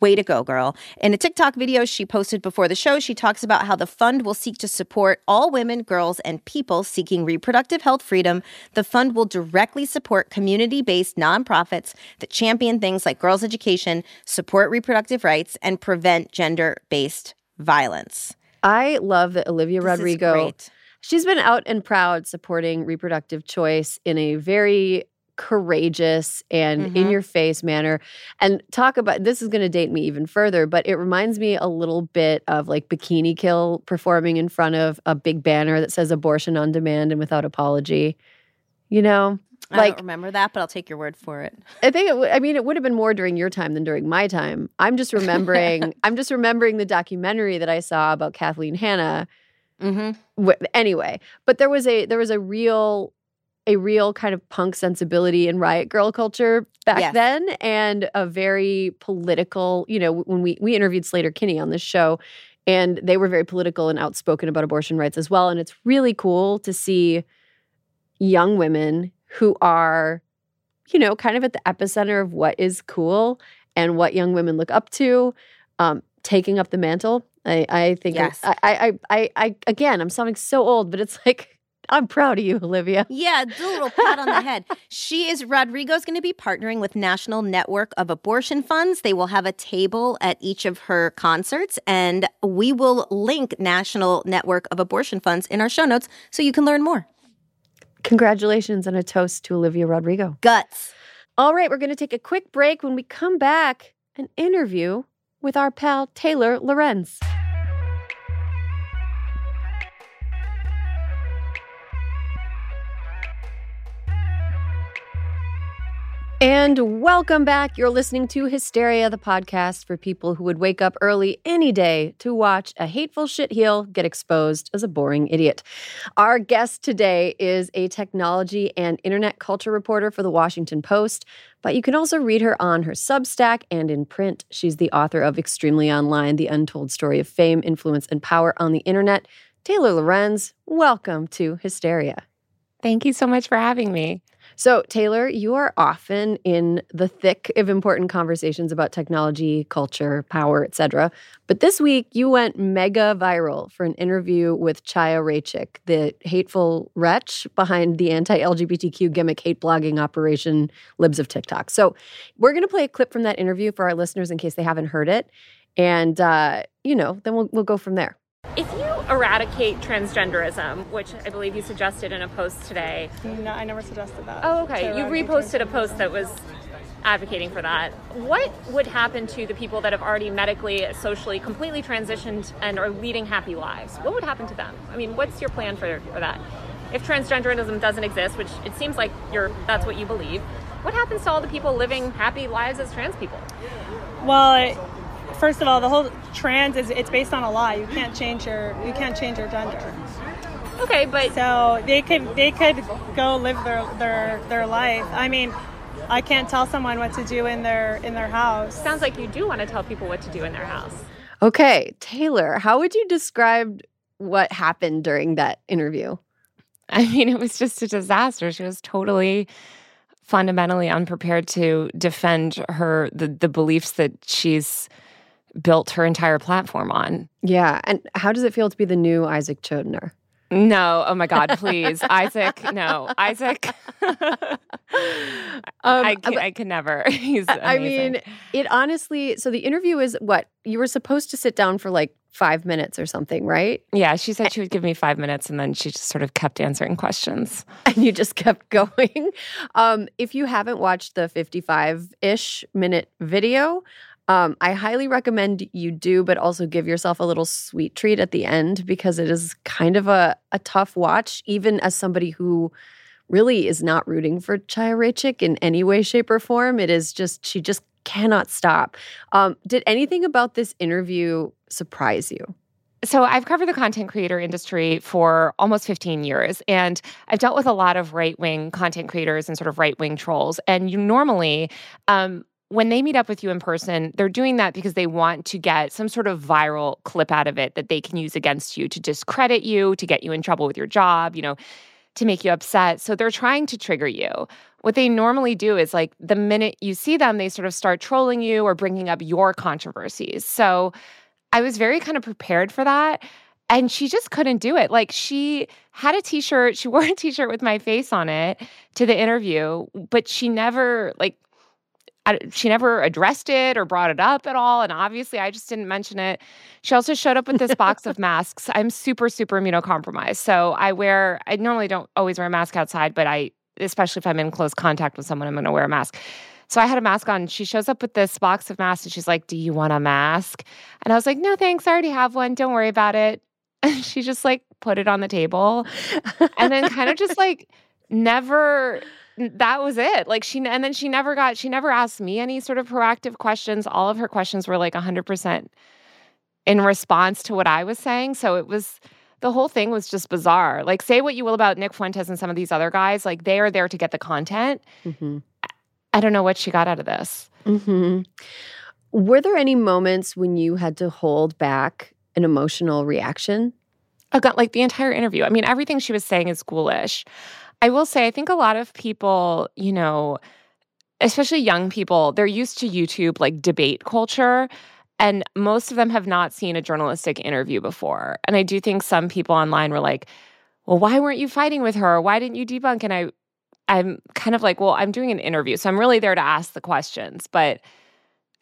[SPEAKER 3] Way to go, girl. In a TikTok video she posted before the show, she talks about how the fund will seek to support all women, girls, and people seeking reproductive health freedom. The fund will directly support community based nonprofits that champion things like girls' education, support reproductive rights, and prevent gender based violence.
[SPEAKER 2] I love that Olivia this Rodrigo. She's been out and proud supporting reproductive choice in a very courageous and mm-hmm. in your face manner. And talk about this is going to date me even further, but it reminds me a little bit of like Bikini Kill performing in front of a big banner that says abortion on demand and without apology. You know,
[SPEAKER 3] like, I don't remember that, but I'll take your word for it.
[SPEAKER 2] I think it. W- I mean, it would have been more during your time than during my time. I'm just remembering. [laughs] I'm just remembering the documentary that I saw about Kathleen Hanna. Mm-hmm. anyway, but there was a there was a real a real kind of punk sensibility and riot girl culture back yes. then and a very political, you know, when we we interviewed Sleater-Kinney on this show and they were very political and outspoken about abortion rights as well and it's really cool to see young women who are you know, kind of at the epicenter of what is cool and what young women look up to, um, taking up the mantle. I, I think yes. I, I, I, I, again, I'm sounding so old, but it's [laughs] like I'm proud of you, Olivia. [laughs]
[SPEAKER 3] Yeah, do a little pat on the head. She is Rodrigo's going to be partnering with National Network of Abortion Funds. They will have a table at each of her concerts, and we will link National Network of Abortion Funds in our show notes so you can learn more.
[SPEAKER 2] Congratulations and a toast to Olivia Rodrigo.
[SPEAKER 3] Guts.
[SPEAKER 2] All right, we're going to take a quick break. When we come back, an interview with our pal Taylor Lorenz. And welcome back. You're listening to Hysteria, the podcast for people who would wake up early any day to watch a hateful shitheel get exposed as a boring idiot. Our guest today is a technology and internet culture reporter for the Washington Post, but you can also read her on her Substack and in print. She's the author of Extremely Online The Untold Story of Fame, Influence, and Power on the Internet. Taylor Lorenz, welcome to Hysteria.
[SPEAKER 4] Thank you so much for having me.
[SPEAKER 2] So, Taylor, you are often in the thick of important conversations about technology, culture, power, etc. But this week, you went mega viral for an interview with Chaya Raichik, the hateful wretch behind the anti-LGBTQ gimmick hate blogging operation Libs of TikTok. So, we're going to play a clip from that interview for our listeners in case they haven't heard it, and uh, you know, then we'll we'll go from there.
[SPEAKER 4] If you eradicate transgenderism, which I believe you suggested in a post today.
[SPEAKER 5] No, I never suggested that.
[SPEAKER 4] Oh, okay. You reposted a post that was advocating for that. What would happen to the people that have already medically, socially, completely transitioned and are leading happy lives? What would happen to them? I mean, what's your plan for, for that? If transgenderism doesn't exist, which it seems like you're that's what you believe, what happens to all the people living happy lives as trans people?
[SPEAKER 5] Well, first of all, the whole trans is it's based on a lie. You can't change your you can't change your gender.
[SPEAKER 4] Okay, but
[SPEAKER 5] So they could they could go live their their their life. I mean, I can't tell someone what to do in their in their house.
[SPEAKER 4] sounds like you do want to tell people what to do in their house.
[SPEAKER 2] Okay, Taylor, how would you describe what happened during that interview?
[SPEAKER 6] I mean, it was just a disaster. She was totally fundamentally unprepared to defend her the, the beliefs that she's built her entire platform on.
[SPEAKER 2] Yeah, and how does it feel to be the new Isaac Chotiner?
[SPEAKER 6] No, oh my God, please. [laughs] Isaac, no. Isaac. [laughs]
[SPEAKER 2] Um,
[SPEAKER 6] I, can, I can never. [laughs] He's
[SPEAKER 2] I mean, it honestly. So the interview is what you were supposed to sit down for like five minutes or something, right?
[SPEAKER 6] yeah, she said she would give me five minutes and then she just sort of kept answering questions.
[SPEAKER 2] And you just kept going. Um, if you haven't watched the fifty-five-ish minute video, um, I highly recommend you do, but also give yourself a little sweet treat at the end because it is kind of a a tough watch, even as somebody who really is not rooting for Chaya Raichik in any way, shape, or form. It is just she just cannot stop. Um, did anything about this interview surprise you?
[SPEAKER 6] So I've covered the content creator industry for almost 15 years and I've dealt with a lot of right-wing content creators and sort of right-wing trolls and you normally um when they meet up with you in person, they're doing that because they want to get some sort of viral clip out of it that they can use against you to discredit you, to get you in trouble with your job, you know, to make you upset. So they're trying to trigger you. What they normally do is like the minute you see them, they sort of start trolling you or bringing up your controversies. So I was very kind of prepared for that. And she just couldn't do it. Like she had a t-shirt, she [laughs] wore a t-shirt with my face on it to the interview, but she never like I, she never addressed it or brought it up at all. And obviously, I just didn't mention it. She also showed up with this [laughs] box of masks. I'm super, super immunocompromised. So I wear, I normally don't always wear a mask outside, but I, especially if I'm in close contact with someone, I'm going to wear a mask. So I had a mask on. She shows up with this box of masks and she's like, Do you want a mask? And I was like, No, thanks. I already have one. Don't worry about it. [laughs] And she just like put it on the table and then kind of just like never that was it like she and then she never got she never asked me any sort of proactive questions all of her questions were like 100% in response to what i was saying so it was the whole thing was just bizarre like say what you will about nick fuentes and some of these other guys like they are there to get the content
[SPEAKER 2] Mm-hmm.
[SPEAKER 6] i don't know what she got out of this
[SPEAKER 2] Mm-hmm. Were there any moments when you had to hold back an emotional reaction?
[SPEAKER 6] I got like the entire interview. I mean, everything she was saying is ghoulish. I will say, I think a lot of people, you know, especially young people, they're used to YouTube like debate culture. And most of them have not seen a journalistic interview before. And I do think some people online were like, well, why weren't you fighting with her? Why didn't you debunk? And I, I'm kind of like, well, I'm doing an interview. So I'm really there to ask the questions. But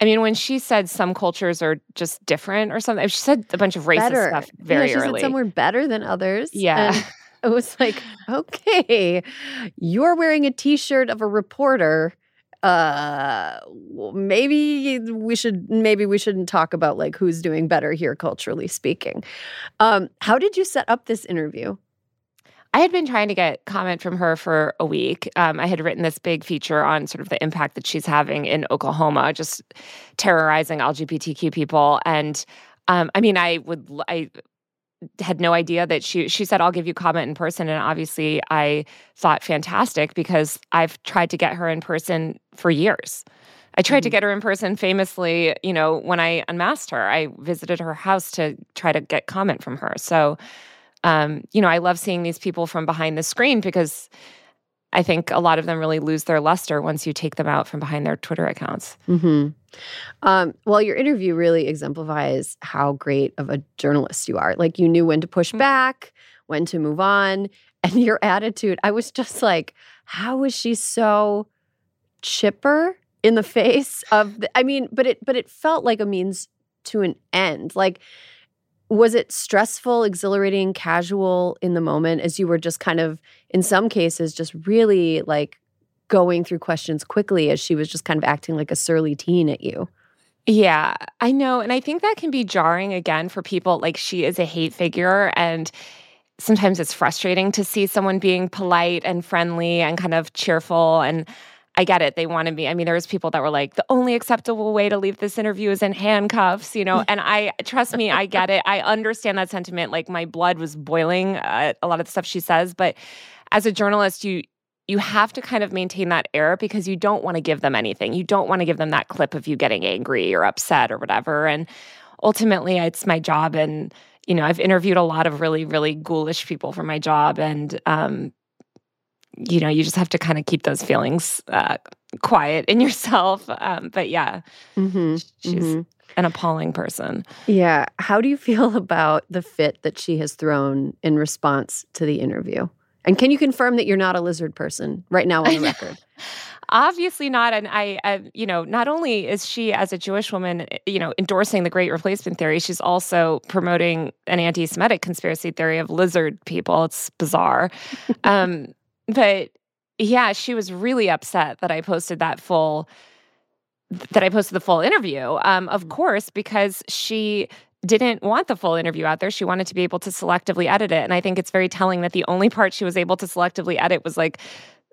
[SPEAKER 6] I mean, when she said some cultures are just different or something, she said a bunch of racist
[SPEAKER 2] better.
[SPEAKER 6] stuff very
[SPEAKER 2] yeah, she
[SPEAKER 6] early.
[SPEAKER 2] said some were better than others.
[SPEAKER 6] Yeah. [laughs]
[SPEAKER 2] It was like, okay, you're wearing a t-shirt of a reporter. Uh maybe we should maybe we shouldn't talk about like who's doing better here culturally speaking. Um, how did you set up this interview?
[SPEAKER 6] I had been trying to get comment from her for a week. Um, I had written this big feature on sort of the impact that she's having in Oklahoma, just terrorizing LGBTQ people. And um, I mean, I would, I had no idea that she, she said, I'll give you comment in person. And obviously, I thought fantastic because I've tried to get her in person for years. I tried to
[SPEAKER 2] Mhm.
[SPEAKER 6] get her in person famously, you know, when I unmasked her. I visited her house to try to get comment from her. So, um, you know, I love seeing these people from behind the screen because I think a lot of them really lose their luster once you take them out from behind their Twitter accounts.
[SPEAKER 2] Mm-hmm. Um, well, your interview really exemplifies how great of a journalist you are. Like you knew when to push
[SPEAKER 6] Mhm.
[SPEAKER 2] back, when to move on, [laughs] and your attitude. I was just like, how is she so chipper in the [laughs] face of? The, I mean, but it but it felt like a means to an end. Like, was it stressful, exhilarating, casual in the moment as you were just kind of, in some cases, just really like going through questions quickly as she was just kind of acting like a surly teen at you.
[SPEAKER 6] Yeah, I know. And I think that can be jarring again for people. Like, she is a hate figure. And sometimes it's frustrating to see someone being polite and friendly and kind of cheerful. And I get it. They wanted me. I mean, there was people that were like, the only acceptable way to leave this interview is in handcuffs, you know. [laughs] and I trust me, I get it. I understand that sentiment. Like my blood was boiling at a lot of the stuff she says. But as a journalist, you you have to kind of maintain that air because you don't want to give them anything. You don't want to give them that clip of you getting angry or upset or whatever. And ultimately, it's my job. And you know, I've interviewed a lot of really, really ghoulish people for my job, and um, you know, you just have to kind of keep those feelings uh, quiet in [laughs] yourself. Um, but yeah,
[SPEAKER 2] Mm-hmm.
[SPEAKER 6] she's
[SPEAKER 2] mm-hmm.
[SPEAKER 6] an appalling person.
[SPEAKER 2] Yeah. How do you feel [laughs] about the fit that she has thrown in response to the interview? And can you confirm that you're not a lizard person right now on the [laughs] record?
[SPEAKER 6] Obviously not. And I, I, you know, not only is she as a Jewish woman, eh, you know, endorsing the Great Replacement theory, she's also promoting an anti-Semitic conspiracy theory of lizard people. It's bizarre. um, but yeah, she was really upset that I posted that full that I posted the full interview. Um, of course, because she didn't want the full interview out there. She wanted to be able to selectively edit it. And I think it's very telling that the only part she was able to selectively edit was like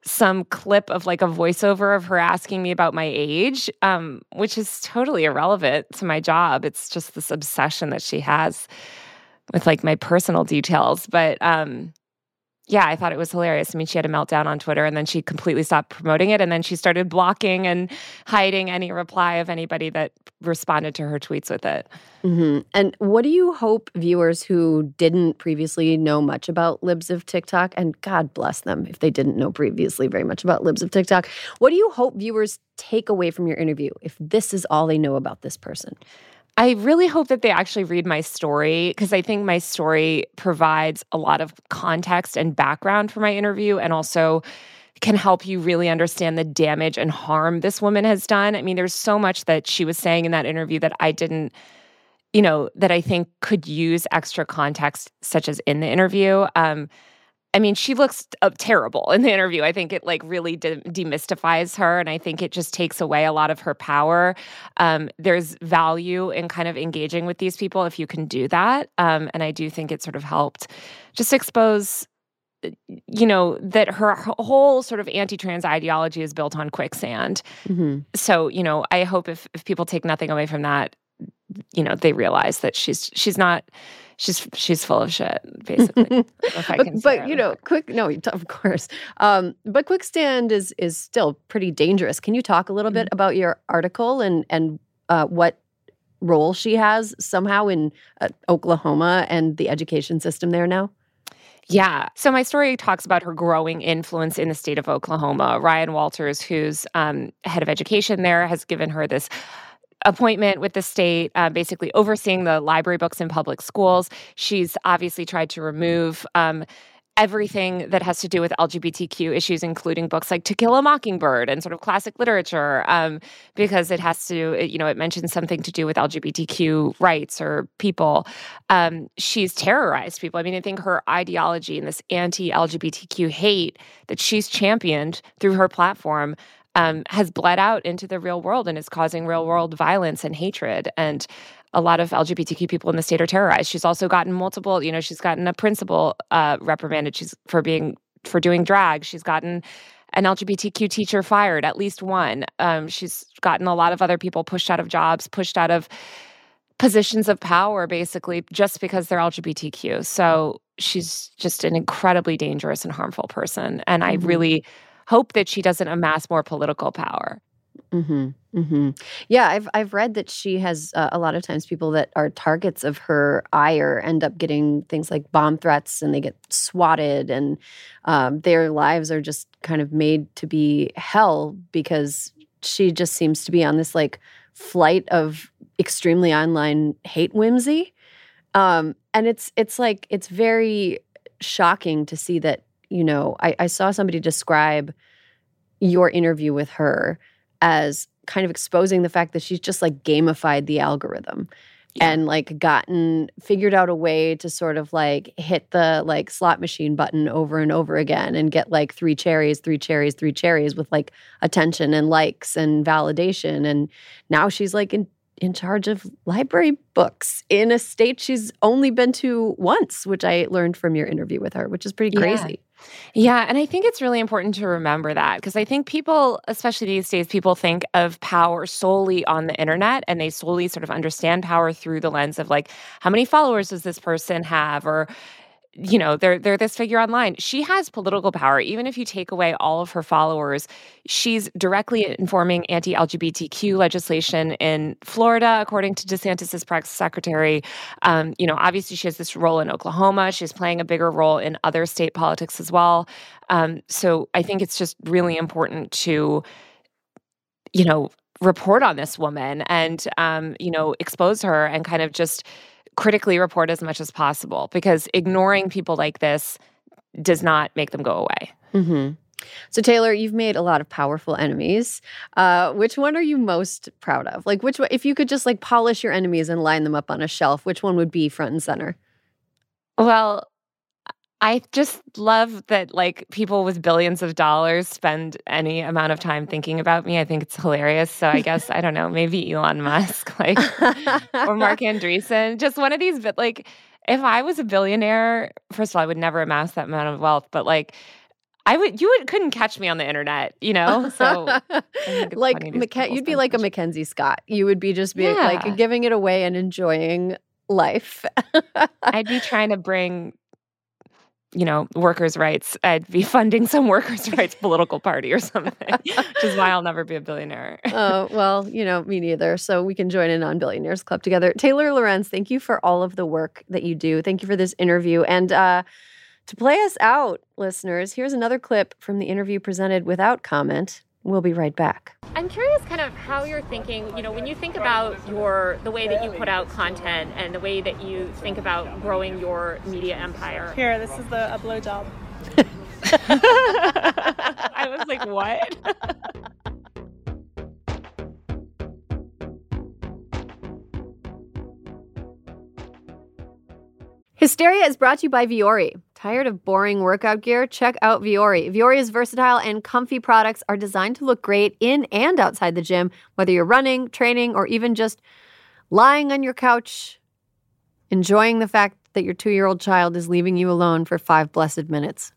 [SPEAKER 6] some clip of like a voiceover of her asking me about my age, um, which is totally irrelevant to my job. It's just this obsession that she has with like my personal details. But um, yeah, I thought it was hilarious. I mean, she had a meltdown on Twitter and then she completely stopped promoting it. And then she started blocking and hiding any reply of anybody that responded to her tweets with it.
[SPEAKER 2] hmm And what do you hope viewers who didn't previously know much about Libs of TikTok, and God bless them if they didn't know previously very much about Libs of TikTok, what do you hope viewers take away from your interview if this is all they know about this person?
[SPEAKER 6] I really hope that they actually read my story because I think my story provides a lot of context and background for my interview and also can help you really understand the damage and harm this woman has done. I mean, there's so much that she was saying in that interview that I didn't, you know, that I think could use extra context, such as in the interview. Um, I mean, she looks uh, terrible in the interview. I think it like really de- demystifies her, and I think it just takes away a lot of her power. Um, there's value in kind of engaging with these people if you can do that, um, and I do think it sort of helped just expose, uh, you know, that her, her whole sort of anti-trans ideology is built on quicksand.
[SPEAKER 2] Mm-hmm.
[SPEAKER 6] So, you know, I hope if if people take nothing away from that, you know, they realize that she's she's not she's she's full of shit basically [laughs] if I
[SPEAKER 2] but, but you know, quick no, of course. Um, but quickstand is is still pretty dangerous. Can you talk a little bit
[SPEAKER 6] Mm-hmm.
[SPEAKER 2] about your article and and uh, what role she has somehow in uh, Oklahoma and the education system there now?
[SPEAKER 6] Yeah. So my story talks about her growing influence in the state of Oklahoma. Ryan Walters, who's um, head of education there, has given her this appointment with the state, uh, basically overseeing the library books in public schools. She's obviously tried to remove. Um, Everything that has to do with LGBTQ issues, including books like To Kill a Mockingbird and sort of classic literature, um, because it has to, you know, it mentions something to do with LGBTQ rights or people um, she's terrorized people. I mean, I think her ideology and this anti LGBTQ hate that she's championed through her platform um, has bled out into the real world and is causing real world violence and hatred. And a lot of LGBTQ people in the state are terrorized. She's also gotten multiple, you know, she's gotten a principal uh, reprimanded. She's for being for doing drag. She's gotten an LGBTQ teacher fired, at least one. Um, she's gotten a lot of other people pushed out of jobs, pushed out of positions of power basically just because they're LGBTQ. So she's just an incredibly dangerous and harmful person. And I
[SPEAKER 2] Mhm.
[SPEAKER 6] really hope that she doesn't amass more political power.
[SPEAKER 2] Mm-hmm. Mm-hmm. Yeah, I've I've read that she has uh, a lot of times people that are targets of her ire end up getting things like bomb threats and they get swatted and um, their lives are just kind of made to be hell because she just seems to be on this like flight of extremely online hate whimsy. Um, and it's it's like it's very shocking to see that you know I, I saw somebody describe your interview with her as kind of exposing the fact that she's just like gamified the algorithm
[SPEAKER 6] Yeah.
[SPEAKER 2] and like gotten figured out a way to sort of like hit the like slot machine button over and over again and get like three cherries three cherries three cherries with like attention and likes and validation. And now she's like in in charge of library books in a state she's only been to once which i learned from your interview with her which is pretty crazy
[SPEAKER 6] Yeah, and I think it's really important to remember that because I think people, especially these days, people think of power solely on the internet and they solely sort of understand power through the lens of like, how many followers does this person have? Or, you know, they're they're this figure online. She has political power. Even if you take away all of her followers, she's directly informing anti-LGBTQ legislation in Florida, according to DeSantis's press secretary. Um, you know, obviously she has this role in Oklahoma. She's playing a bigger role in other state politics as well. Um, so I think it's just really important to, you know, report on this woman and um, you know, expose her and kind of just critically report as much as possible because ignoring people like this does not make them go away.
[SPEAKER 2] Mm-hmm. So, Taylor, you've made a lot of powerful enemies. Uh, which one are you most proud of? Like, which one, if you could just like polish your enemies and line them up on a shelf, which one would be front and center?
[SPEAKER 6] Well, I just love that like people with billions of dollars spend any amount of time thinking about me. I think it's hilarious. So I guess I don't know, maybe Elon Musk, [laughs] like or Marc [laughs] Andreessen, just one of these. But like, if I was a billionaire, first of all, I would never amass that amount of wealth. But like, I would, you would, couldn't catch me on the internet, you know. So
[SPEAKER 2] like, McK- you'd be like a Mackenzie Scott. You would be just be yeah. like giving it away and enjoying life.
[SPEAKER 6] I'd be trying to bring you know, workers' rights. I'd be [laughs] funding some workers' rights political party or something, which is why I'll never be a billionaire.
[SPEAKER 2] Oh, [laughs] uh, well, you know, me neither. So we can join in on Billionaires Club together. Taylor Lorenz, thank you for all of the work that you do. Thank you for this interview. And uh, to play us out, listeners, here's another clip from the interview presented without comment We'll be right back.
[SPEAKER 4] I'm curious kind of how you're thinking, you know, when you think about your the way that you put out content and the way that you think about growing your media empire.
[SPEAKER 5] Here, this is the a blowjob. [laughs]
[SPEAKER 6] I was like, what?
[SPEAKER 2] Hysteria is brought to you by Vuori. Tired of boring workout gear? Check out Vuori. Vuori's versatile and comfy products are designed to look great in and outside the gym, whether you're running, training, or even just lying on your couch, enjoying the fact that your two year old child is leaving you alone for five blessed minutes.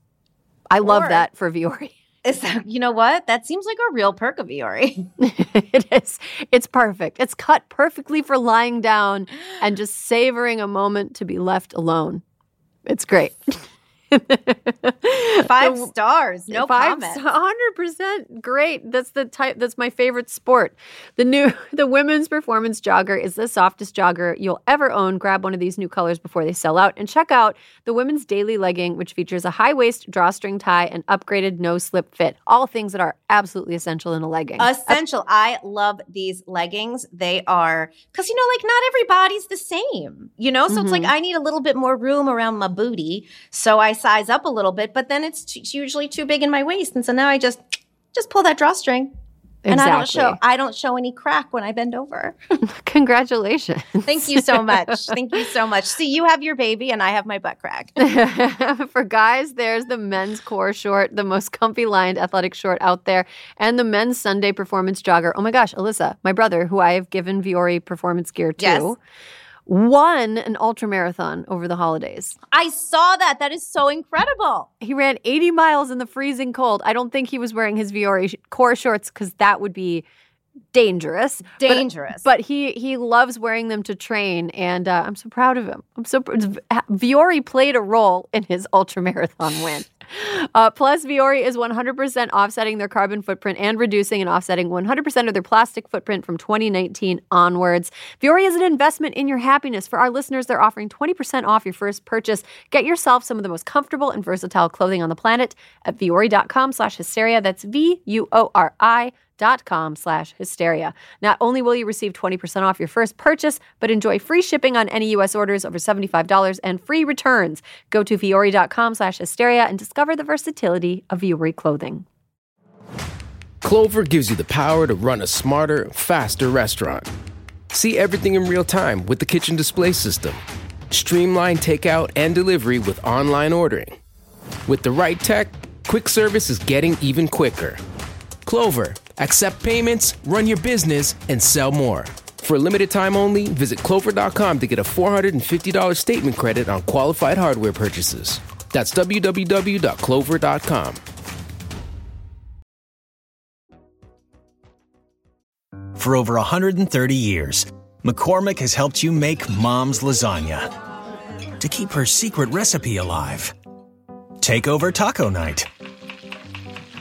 [SPEAKER 2] I love that for Vuori. [laughs]
[SPEAKER 3] Is that, you know what? That seems like a real perk of Vuori. [laughs]
[SPEAKER 2] it is. It's perfect. It's cut perfectly for lying down and just savoring a moment to be left alone. It's great. [laughs] [laughs]
[SPEAKER 3] five stars, no five,
[SPEAKER 2] Hundred percent, great. That's the type. That's my favorite sport. The new, [laughs] the women's performance jogger is the softest jogger you'll ever own. Grab one of these new colors before they sell out, and check out the women's daily legging, which features a high waist drawstring tie and upgraded no slip fit. All things that are absolutely essential in a legging.
[SPEAKER 3] Essential. I love these leggings. They are because you know, like not everybody's the same. You know, so mm-hmm. it's like mm-hmm. I need a little bit more room around my booty, so I size up a little bit, but then it's, t- it's usually too big in my waist, and so now I just just pull that drawstring. Exactly. And I don't show I don't show any crack when I bend over. [laughs]
[SPEAKER 2] Congratulations.
[SPEAKER 3] Thank you so much. Thank you so much. See, you have your baby and I have my butt crack. [laughs]
[SPEAKER 2] For guys, there's the men's core short, the most comfy lined athletic short out there, and the men's Sunday performance jogger. Oh my gosh, Alyssa, my brother, who I have given Vuori performance gear to. Yes won an ultra marathon over the holidays.
[SPEAKER 3] I saw that. That is so incredible.
[SPEAKER 2] He ran 80 miles in the freezing cold. I don't think he was wearing his Vuori core shorts because that would be dangerous.
[SPEAKER 3] Dangerous.
[SPEAKER 2] But, but, he he loves wearing them to train, and uh, I'm so proud of him. I'm so Vuori played a role in his ultra marathon win. Uh, plus, Vuori is 100% offsetting their carbon footprint and reducing and offsetting 100% of their plastic footprint from 2019 onwards. Vuori is an investment in your happiness. For our listeners, they're offering 20% off your first purchase. Get yourself some of the most comfortable and versatile clothing on the planet at vuori.com slash hysteria. That's V-U-O-R-I dot com slash hysteria. Not only will you receive 20% off your first purchase, but enjoy free shipping on any U.S. orders over $75 and free returns. Go to vuori.com slash hysteria and discover the versatility of Vuori clothing.
[SPEAKER 7] Clover gives you the power to run a smarter, faster restaurant. See everything in real time with the kitchen display system. Streamline takeout and delivery with online ordering. With the right tech, quick service is getting even quicker. Clover accept payments, run your business, and sell more. For a limited time only, visit clover.com to get a $450 statement credit on qualified hardware purchases. That's www.clover.com.
[SPEAKER 8] For over 130 years, McCormick has helped you make mom's lasagna to keep her secret recipe alive. Take over taco night.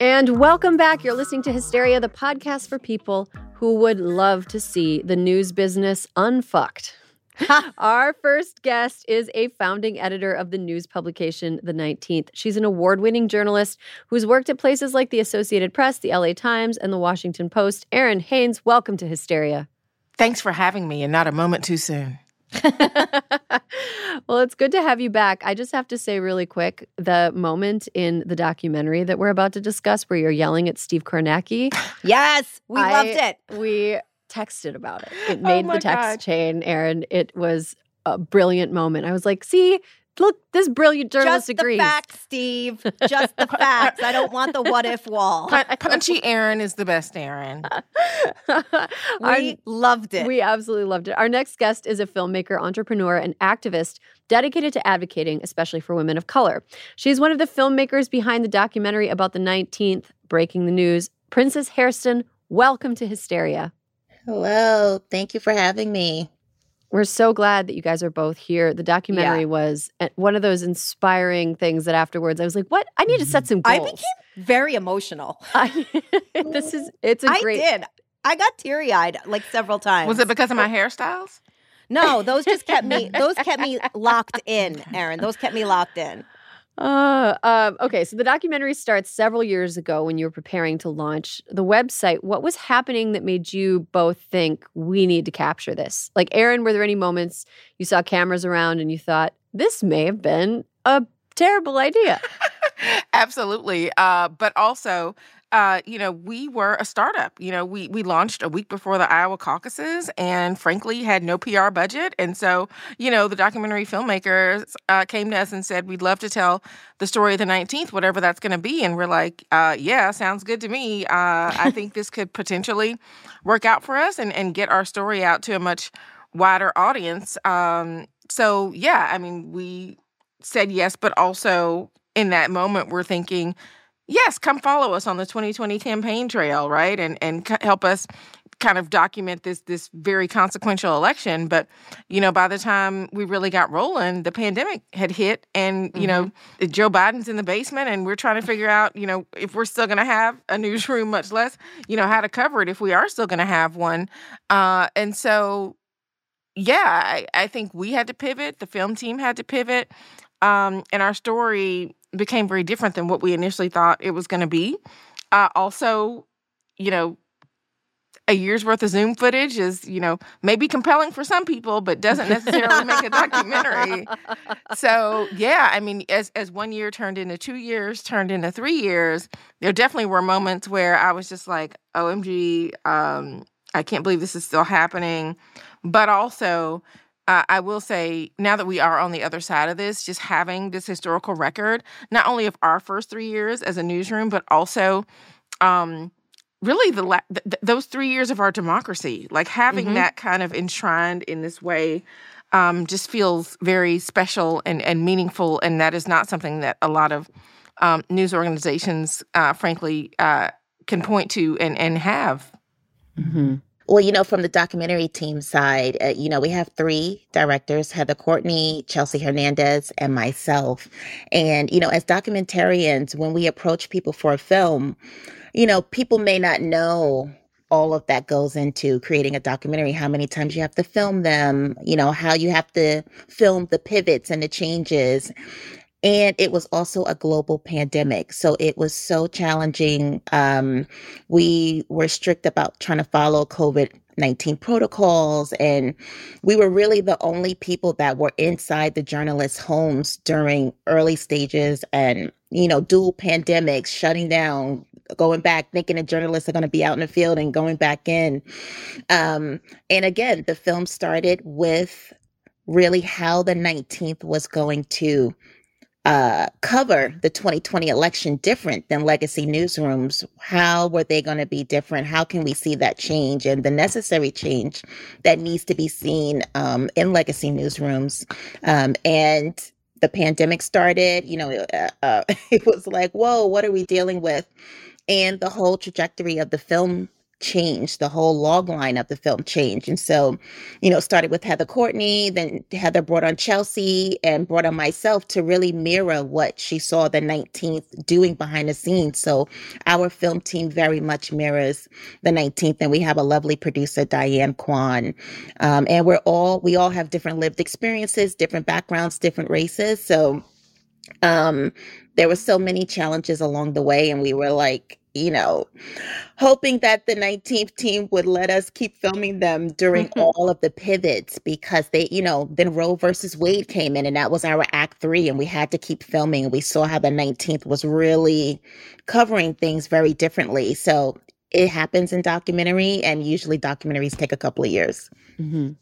[SPEAKER 2] And welcome back. You're listening to Hysteria, the podcast for people who would love to see the news business unfucked. [laughs] Our first guest is a founding editor of the news publication The 19th. She's an award winning journalist who's worked at places like the Associated Press, the LA Times, and the Washington Post. Errin Haines, welcome to Hysteria.
[SPEAKER 9] Thanks for having me, and not a moment too soon. [laughs]
[SPEAKER 2] well, it's good to have you back. I just have to say, really quick, the moment in the documentary that we're about to discuss where you're yelling at Steve Kornacki. [sighs]
[SPEAKER 3] Yes, we
[SPEAKER 2] I-
[SPEAKER 3] loved it.
[SPEAKER 2] We texted about it. It oh made
[SPEAKER 9] my
[SPEAKER 2] the text
[SPEAKER 9] God.
[SPEAKER 2] chain, Aaron. It was a brilliant moment. I was like, see, look, this brilliant journalist agrees.
[SPEAKER 3] Just
[SPEAKER 2] agrees.
[SPEAKER 3] the facts, Steve. Just the facts. I don't want the what if wall.
[SPEAKER 9] Punchy Errin is the best Errin. [laughs]
[SPEAKER 2] Our-
[SPEAKER 3] We loved it.
[SPEAKER 2] We absolutely loved it. Our next guest is a filmmaker, entrepreneur, and activist dedicated to advocating, especially for women of color. She's one of the filmmakers behind the documentary about the 19th, Breaking the News. Princess Hairston, welcome to Hysteria.
[SPEAKER 10] Hello. Thank you for having me.
[SPEAKER 2] We're so glad that you guys are both here. The documentary
[SPEAKER 3] Yeah.
[SPEAKER 2] was uh, one of those inspiring things that afterwards I was like, "What? I need to set some goals."
[SPEAKER 3] I became very emotional. [laughs]
[SPEAKER 2] I, this is it's a
[SPEAKER 3] I
[SPEAKER 2] great I
[SPEAKER 3] did. I got teary eyed like several times.
[SPEAKER 9] Was it because of my hairstyles?
[SPEAKER 3] No, those just kept me. Those kept me [laughs] locked in, Errin. Those kept me locked in.
[SPEAKER 2] Uh, um, okay, so the documentary starts several years ago when you were preparing to launch the website. What was happening that made you both think we need to capture this? Like, Errin, were there any moments you saw cameras around and you thought this may have been a terrible idea? [laughs]
[SPEAKER 9] Absolutely. Uh, but also, uh, you know, we were a startup. You know, we we launched a week before the Iowa caucuses, and frankly, had no PR budget. And so, you know, the documentary filmmakers uh, came to us and said, "We'd love to tell the story of the 19th, whatever that's going to be." And we're like, uh, "Yeah, sounds good to me. Uh, I think this could potentially work out for us and and get our story out to a much wider audience." Um, so, yeah, I mean, we said yes, but also in that moment we're thinking yes come follow us on the 2020 campaign trail right? And and c- help us kind of document this this very consequential election. But you know by the time we really got rolling the pandemic had hit and you know joe biden's in the basement and we're trying to figure out you know if we're still going to have a newsroom much less you know how to cover it if we are still going to have one. Uh and so yeah I, I think we had to pivot the film team had to pivot um, and our story became very different than what we initially thought it was going to be. Uh, also, you know, a year's worth of Zoom footage is, you know, maybe compelling for some people, but doesn't necessarily make a documentary. So, yeah, I mean, as as one year turned into two years, turned into three years, there definitely were moments where I was just like, "OMG, um, I can't believe this is still happening," but also uh, I will say, now that we are on the other side of this, just having this historical record, not only of our first three years as a newsroom, but also um, really the la- th- th- those three years of our democracy, like having
[SPEAKER 2] Mhm.
[SPEAKER 9] that kind of enshrined in this way. Um, just feels very special and, and meaningful, and that is not something that a lot of um, news organizations, uh, frankly, uh, can point to and, and have.
[SPEAKER 10] Well, you know, from the documentary team side, uh, you know, we have three directors Heather Courtney, Chelsea Hernandez, and myself. And, you know, as documentarians, when we approach people for a film, you know, people may not know all of that goes into creating a documentary, how many times you have to film them, you know, how you have to film the pivots and the changes. And it was also a global pandemic. So it was so challenging. Um, we were strict about trying to follow COVID 19 protocols. And we were really the only people that were inside the journalists' homes during early stages and, you know, dual pandemics, shutting down, going back, thinking the journalists are going to be out in the field and going back in. Um, and again, the film started with really how the 19th was going to uh, cover the 2020 election different than legacy newsrooms? How were they going to be different? How can we see that change and the necessary change that needs to be seen um, in legacy newsrooms? Um, and the pandemic started, you know, uh, uh, [laughs] it was like, whoa, what are we dealing with? And the whole trajectory of the film changed. The whole log line of the film changed. And so, you know, started with Heather Courtney, then Heather brought on Chelsea and brought on myself to really mirror what she saw the 19th doing behind the scenes. So our film team very much mirrors the 19th. And we have a lovely producer, Diane Kwan. Um, and we're all, we all have different lived experiences, different backgrounds, different races. So um, there were so many challenges along the way. And we were like, you know, hoping that the 19th team would let us keep filming them during mm-hmm. all of the pivots because they, you know, then Roe versus Wade came in and that was our act three and we had to keep filming. And we saw how the 19th was really covering things very differently. So it happens in documentary and usually documentaries take a couple of years.
[SPEAKER 3] Mm-hmm.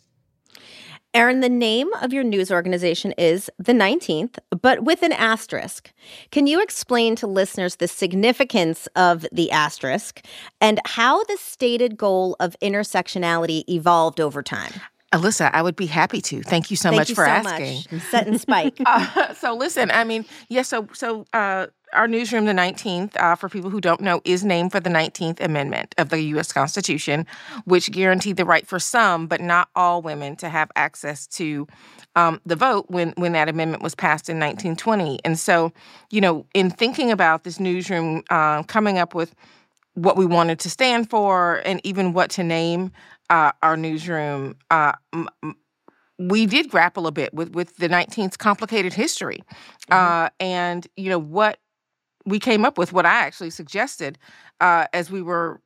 [SPEAKER 3] Errin, the name of your news organization is The 19th, but with an asterisk. Can you explain to listeners the significance of the asterisk and how the stated goal of intersectionality evolved over time?
[SPEAKER 9] Alyssa, I would be happy to. Thank you so
[SPEAKER 3] Thank
[SPEAKER 9] much
[SPEAKER 3] you
[SPEAKER 9] for
[SPEAKER 3] so
[SPEAKER 9] asking.
[SPEAKER 3] Much. Set and spike. [laughs]
[SPEAKER 9] uh, so listen, I mean, yes. Yeah, so so uh, our newsroom, the 19th, uh, for people who don't know, is named for the 19th Amendment of the U.S. Constitution, which guaranteed the right for some, but not all women, to have access to um, the vote when when that amendment was passed in 1920. And so, you know, in thinking about this newsroom, uh, coming up with what we wanted to stand for, and even what to name uh, our newsroom. Uh, m- we did grapple a bit with with the 19th complicated history mm-hmm. uh, and you know what we came up with what I actually suggested uh, as we were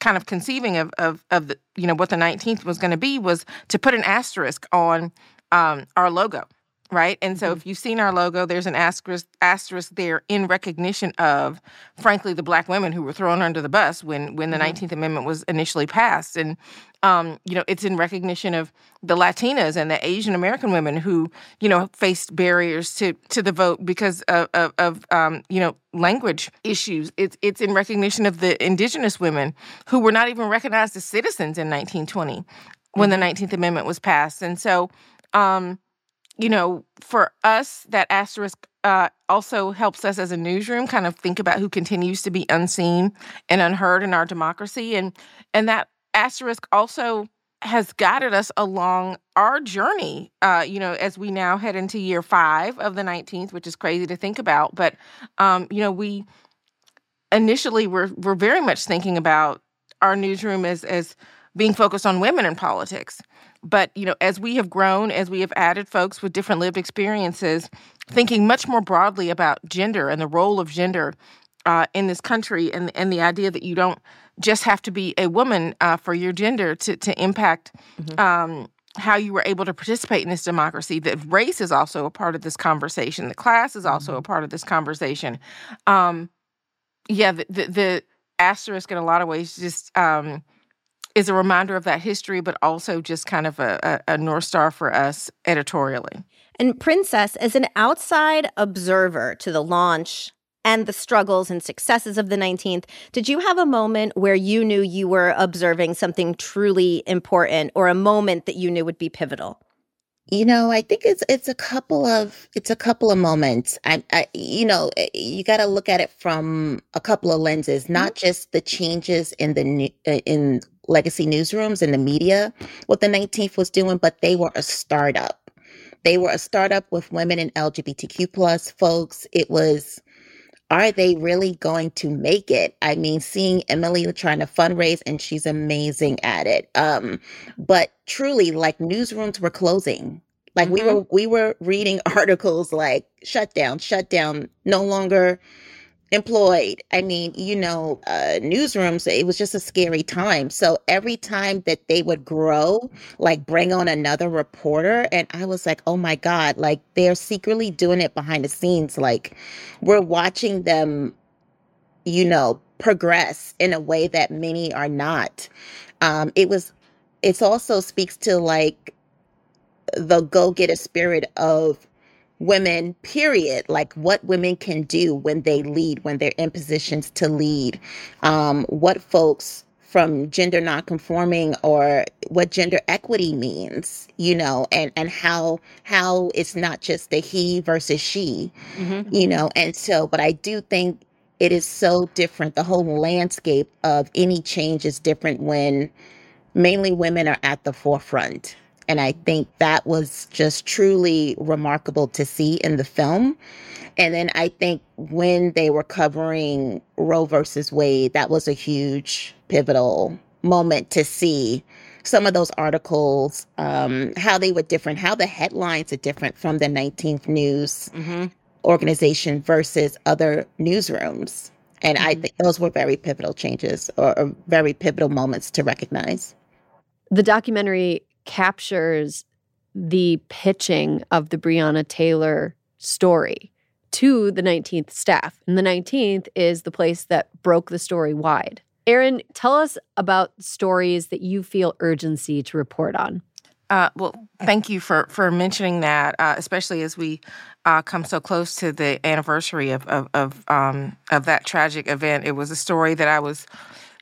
[SPEAKER 9] kind of conceiving of of, of the you know what the 19th was going to be was to put an asterisk on um, our logo right? And so mm-hmm. if you've seen our logo, there's an asterisk, asterisk there in recognition of, frankly, the black women who were thrown under the bus when when the mm-hmm. 19th Amendment was initially passed. And um, you know, it's in recognition of the Latinas and the Asian American women who, you know, faced barriers to to the vote because of, of, of um, you know, language issues. It's it's in recognition of the indigenous women who were not even recognized as citizens in 1920 when mm-hmm. the 19th Amendment was passed. And so um, you know, for us, that asterisk uh, also helps us as a newsroom kind of think about who continues to be unseen and unheard in our democracy, and and that asterisk also has guided us along our journey. Uh, you know, as we now head into year five of the 19th, which is crazy to think about, but um, you know, we initially were were very much thinking about our newsroom as as being focused on women in politics but, you know, as we have grown, as we have added folks with different lived experiences, thinking much more broadly about gender and the role of gender uh, in this country and, and the idea that you don't just have to be a woman uh, for your gender to, to impact mm-hmm. um, how you were able to participate in this democracy, that race is also a part of this conversation, the class is also mm-hmm. a part of this conversation. Um, yeah, the, the, the, asterisk in a lot of ways just um, is a reminder of that history, but also just kind of a, a, a North Star for us editorially.
[SPEAKER 3] And Princess, as an outside observer to the launch and the struggles and successes of the 19th, did you have a moment where you knew you were observing something truly important or a moment that you knew would be pivotal?
[SPEAKER 10] You know, I think it's it's a couple of it's a couple of moments. I, I you know, eh, you got to look at it from a couple of lenses, not mm-hmm. just the changes in the eh, in legacy newsrooms and the media, what the 19th was doing, but they were a startup. They were a startup with women and LGBTQ plus folks. It was, are they really going to make it? I mean, seeing Emily trying to fundraise and she's amazing at it. Um, but truly, like newsrooms were closing. Like mm-hmm. we were we were reading [laughs] articles like shut down, shut down, no longer employed. I mean, you know, uh, newsrooms, it was just a scary time. So every time that they would grow, like bring on another reporter, and I was like, oh my God, like they're secretly doing it behind the scenes. Like we're watching them, you know, progress in a way that many are not. Um, it was, it also speaks to like the go getter spirit of women, period. Like what women can do when they lead, when they're in positions to lead. Um, what folks from gender nonconforming or what gender equity means, you know, and and how how it's not just the he versus she, mm-hmm. you know. And so, but I do think it is so different. The whole landscape of any change is different when mainly women are at the forefront. And I think that was just truly remarkable to see in the film. And then I think when they were covering Roe versus Wade, that was a huge pivotal moment to see some of those articles, um, how they were different, how the headlines are different from the 19th News mm-hmm. organization versus other newsrooms. And mm-hmm. I think those were very pivotal changes or, or very pivotal moments to recognize.
[SPEAKER 2] The documentary captures the pitching of the Breonna Taylor story to the 19th staff. And the 19th is the place that broke the story wide. Erin, tell us about stories that you feel urgency to report on.
[SPEAKER 9] Uh, well, thank you for for mentioning that, uh, especially as we uh, come so close to the anniversary of of of, um, of that tragic event. It was a story that I was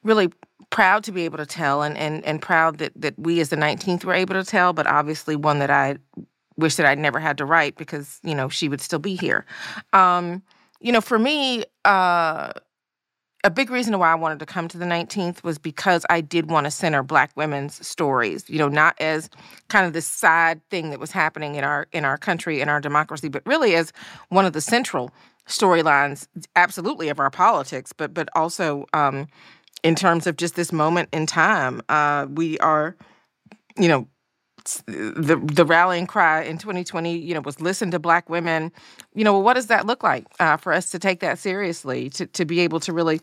[SPEAKER 9] really proud to be able to tell and, and, and proud that, that we as the 19th were able to tell, but obviously one that I wish that I'd never had to write because, you know, she would still be here. Um, you know, for me, uh, a big reason why I wanted to come to the 19th was because I did want to center Black women's stories, you know, not as kind of this side thing that was happening in our in our country, in our democracy, but really as one of the central storylines, absolutely of our politics, but but also um, in terms of just this moment in time. Uh, we are, you know, the the rallying cry in 2020, you know, was listen to Black women. You know, what does that look like uh, for us to take that seriously, to to be able to really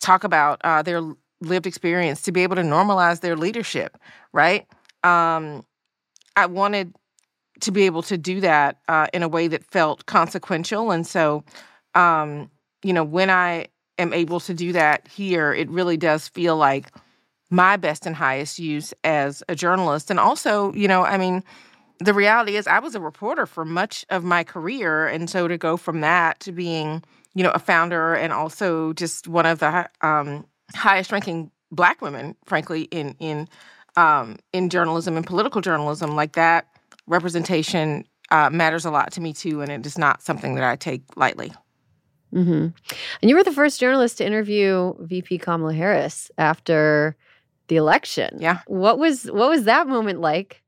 [SPEAKER 9] talk about uh, their lived experience, to be able to normalize their leadership, right? Um, I wanted to be able to do that uh, in a way that felt consequential, and so, um, you know, when I am able to do that here, it really does feel like my best and highest use as a journalist. And also, you know, I mean, the reality is I was a reporter for much of my career. And so to go from that to being, you know, a founder and also just one of the um, highest ranking black women, frankly, in in um, in journalism and political journalism, like that representation uh, matters a lot to me too, and it is not something that I take lightly.
[SPEAKER 2] Mm-hmm. And you were the first journalist to interview VP Kamala Harris after the election.
[SPEAKER 9] Yeah.
[SPEAKER 2] What was what was that moment like?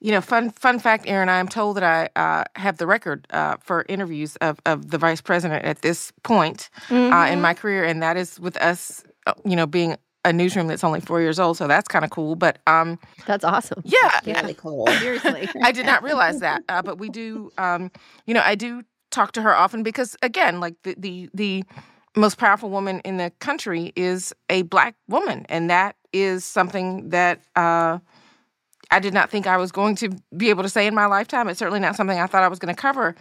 [SPEAKER 9] You know, fun fun fact, Erin. I'm told that I uh, have the record uh, for interviews of, of the vice president at this point mm-hmm. uh, in mm-hmm. my career, and that is with us. Uh, you know, being a newsroom that's only four years old, so that's kind of cool. But um,
[SPEAKER 2] that's awesome.
[SPEAKER 9] Yeah,
[SPEAKER 10] yeah. really cool.
[SPEAKER 2] Seriously, [laughs]
[SPEAKER 9] I did not realize that, uh, but we do. Um, you know, I do talk to her often because again, like the the the most powerful woman in the country is a black woman, and that is something that uh, I did not think I was going to be able to say in my lifetime. It's certainly not something I thought I was going to cover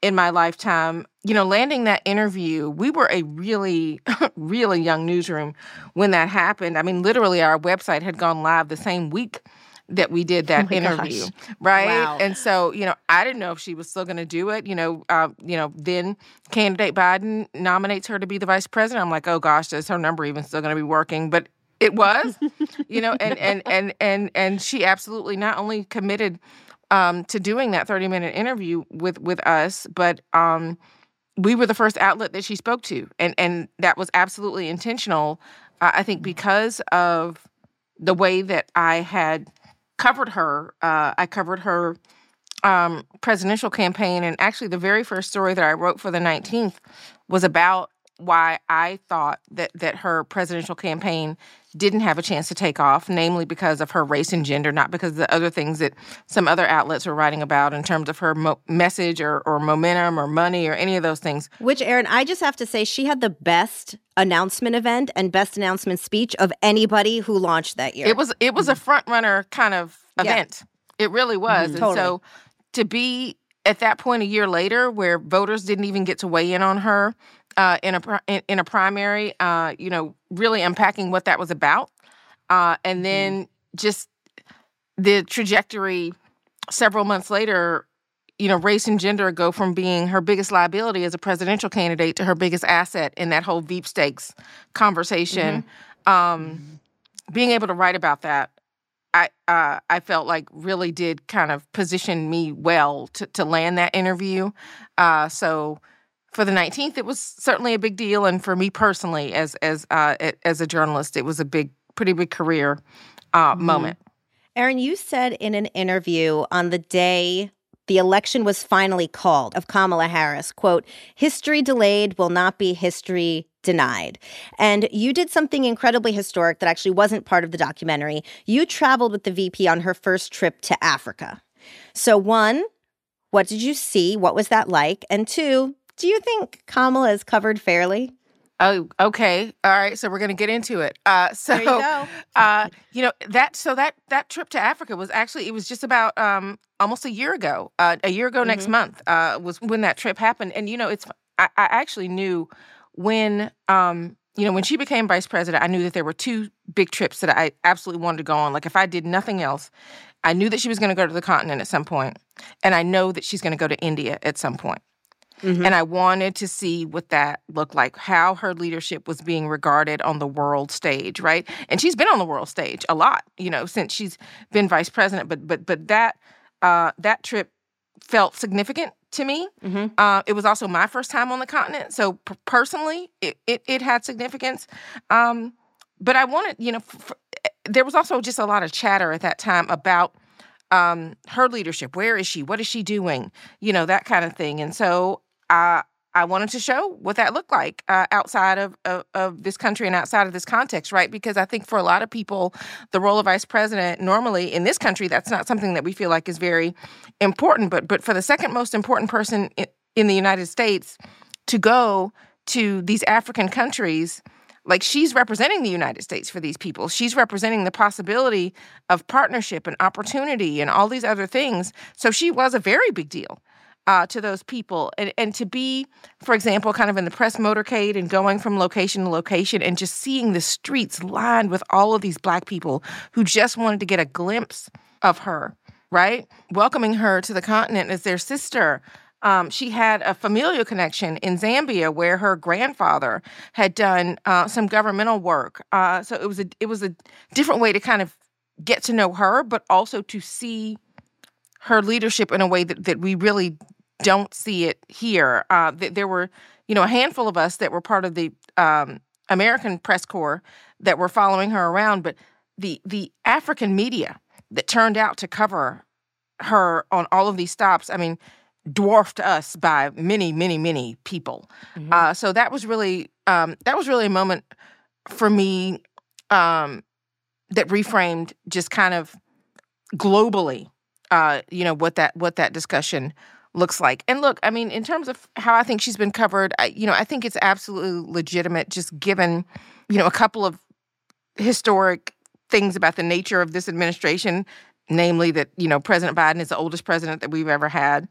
[SPEAKER 9] in my lifetime. You know, landing that interview, we were a really, [laughs] really young newsroom when that happened. I mean, literally, our website had gone live the same week that we did that oh interview,
[SPEAKER 2] gosh.
[SPEAKER 9] right?
[SPEAKER 2] Wow.
[SPEAKER 9] And so, you know, I didn't know if she was still going to do it. You know, uh, you know, then candidate Biden nominates her to be the vice president. I'm like, oh gosh, is her number even still going to be working? But it was, you know, and and and and and she absolutely not only committed um, to doing that 30 minute interview with with us, but um, we were the first outlet that she spoke to, and and that was absolutely intentional. Uh, I think because of the way that I had covered her. Uh, I covered her um, presidential campaign, and actually, the very first story that I wrote for the 19th was about why I thought that that her presidential campaign didn't have a chance to take off, namely because of her race and gender, not because of the other things that some other outlets were writing about in terms of her mo- message or, or momentum or money or any of those things.
[SPEAKER 3] Which, Erin, I just have to say, she had the best announcement event and best announcement speech of anybody who launched that year.
[SPEAKER 9] It was it was a front runner kind of event. Yeah. It really was, mm-hmm. and totally. so to be at that point a year later, where voters didn't even get to weigh in on her uh, in a in, in a primary, uh, you know, really unpacking what that was about, uh, and mm-hmm. then mm. just the trajectory several months later. You know, race and gender go from being her biggest liability as a presidential candidate to her biggest asset in that whole Veep stakes conversation. Mm-hmm. Um, mm-hmm. being able to write about that I uh, I felt like really did kind of position me well to to land that interview. Uh, so for the 19th, it was certainly a big deal, and for me personally, as as uh, as a journalist, it was a big, pretty big career uh, mm-hmm. moment.
[SPEAKER 3] Erin, you said in an interview on the day the election was finally called of Kamala Harris, quote, history delayed will not be history denied. And you did something incredibly historic that actually wasn't part of the documentary. You traveled with the VP on her first trip to Africa. So, one, what did you see? What was that like? And two, do you think Kamala is covered fairly?
[SPEAKER 9] Oh, okay. All right. So we're going to get into it. Uh, [laughs] so,
[SPEAKER 3] there you go.
[SPEAKER 9] uh, you know that. So that that trip to Africa was actually it was just about um, almost a year ago. Uh, a year ago mm-hmm. next month uh, was when that trip happened. And you know, it's I, I actually knew when um, you know when she became vice president. I knew that there were two big trips that I absolutely wanted to go on. Like if I did nothing else, I knew that she was going to go to the continent at some point, and I know that she's going to go to India at some point. Mm-hmm. And I wanted to see what that looked like, how her leadership was being regarded on the world stage, right? And she's been on the world stage a lot, you know, since she's been vice president. But but but that uh, that trip felt significant to me. Mm-hmm. Uh, it was also my first time on the continent, so p- personally, it, it, it had significance. Um, but I wanted, you know, f- f- there was also just a lot of chatter at that time about um, her leadership. Where is she? What is she doing? You know, that kind of thing. And so I I wanted to show what that looked like uh, outside of, of, of this country and outside of this context, right? Because I think for a lot of people, the role of vice president normally in this country that's not something that we feel like is very important. But but for the second most important person in, in the United States to go to these African countries like she's representing the United States for these people. She's representing the possibility of partnership and opportunity and all these other things. So she was a very big deal uh, to those people. And, and to be for example kind of in the press motorcade and going from location to location and just seeing the streets lined with all of these black people who just wanted to get a glimpse of her right? Welcoming her to the continent as their sister. Um, she had a familial connection in Zambia where her grandfather had done uh, some governmental work. Uh, so it was a it was a different way to kind of get to know her, but also to see her leadership in a way that, that we really don't see it here. Uh, th- there were, you know, a handful of us that were part of the um, American press corps that were following her around, but the the African media that turned out to cover her on all of these stops, I mean, dwarfed us by many, many, many people. Mm-hmm. Uh, so that was really um, that was really a moment for me um, that reframed just kind of globally, uh, you know, what that what that discussion looks like. And look, I mean, in terms of how I think she's been covered, I, you know, I think it's absolutely legitimate just given, you know, a couple of historic things about the nature of this administration, namely that, you know, President Biden is the oldest president that we've ever had,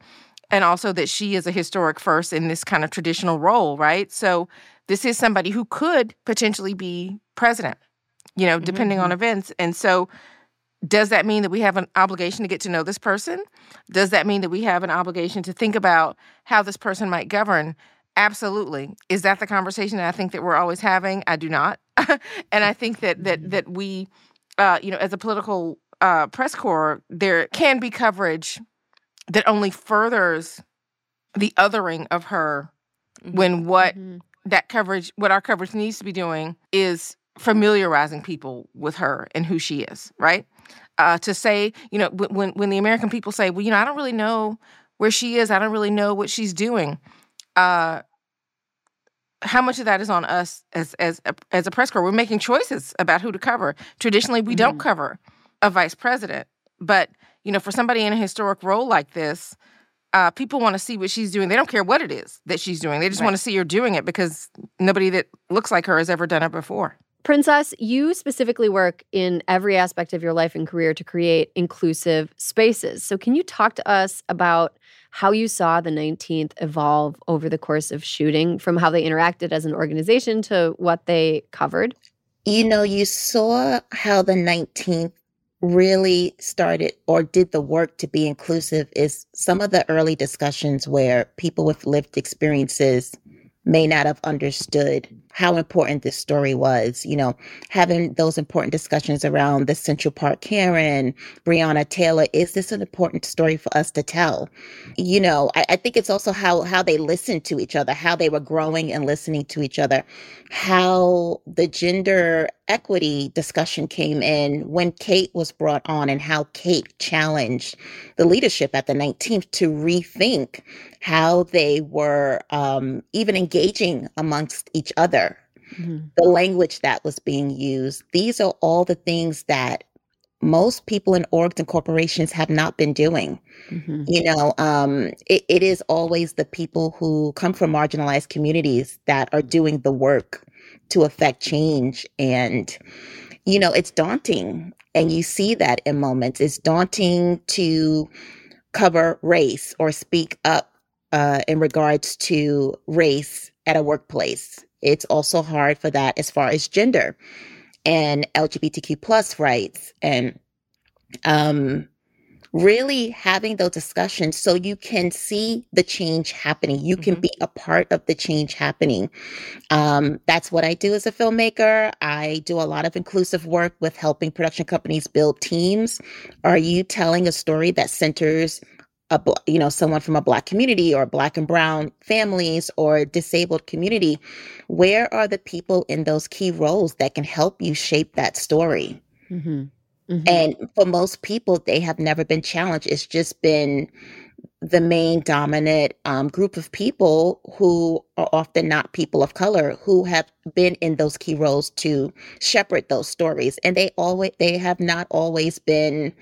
[SPEAKER 9] and also that she is a historic first in this kind of traditional role, right? So this is somebody who could potentially be president, you know, depending mm-hmm. on events. And so does that mean that we have an obligation to get to know this person? Does that mean that we have an obligation to think about how this person might govern? Absolutely. Is that the conversation that I think that we're always having? I do not. [laughs] and I think that that mm-hmm. that we uh, you know, as a political uh, press corps, there can be coverage that only furthers the othering of her mm-hmm. when what mm-hmm. that coverage what our coverage needs to be doing is familiarizing people with her and who she is, right? uh, to say, you know, when when the American people say, well, you know, I don't really know where she is, I don't really know what she's doing. Uh, how much of that is on us as as a, as a press corps? We're making choices about who to cover. Traditionally, we mm-hmm. don't cover a vice president, but you know, for somebody in a historic role like this, uh, people want to see what she's doing. They don't care what it is that she's doing. They just right. want to see her doing it because nobody that looks like her has ever done it before.
[SPEAKER 2] Princess, you specifically work in every aspect of your life and career to create inclusive spaces. So, can you talk to us about how you saw the 19th evolve over the course of shooting from how they interacted as an organization to what they covered?
[SPEAKER 10] You know, you saw how the 19th really started or did the work to be inclusive is some of the early discussions where people with lived experiences may not have understood how important this story was. You know, having those important discussions around the Central Park Karen, Breonna Taylor, is this an important story for us to tell? You know, I, I think it's also how how they listened to each other, how they were growing and listening to each other, how the gender equity discussion came in when Kate was brought on and how Kate challenged the leadership at the 19th to rethink how they were um, even engaging amongst each other, mm-hmm. the language that was being used. These are all the things that most people in orgs and corporations have not been doing. Mm-hmm. You know, um, it, it is always the people who come from marginalized communities that are doing the work to affect change. And, you know, it's daunting. And you see that in moments. It's daunting to cover race or speak up uh, in regards to race at a workplace. It's also hard for that as far as gender and LGBTQ plus rights and um, really having those discussions so you can see the change happening. You can mm-hmm. be a part of the change happening. Um, that's what I do as a filmmaker. I do a lot of inclusive work with helping production companies build teams. Are you telling a story that centers a you know someone from a black community or black and brown families or disabled community where are the people in those key roles that can help you shape that story mm-hmm. Mm-hmm. and for most people they have never been challenged it's just been the main dominant um, group of people who are often not people of color who have been in those key roles to shepherd those stories and they always they have not always been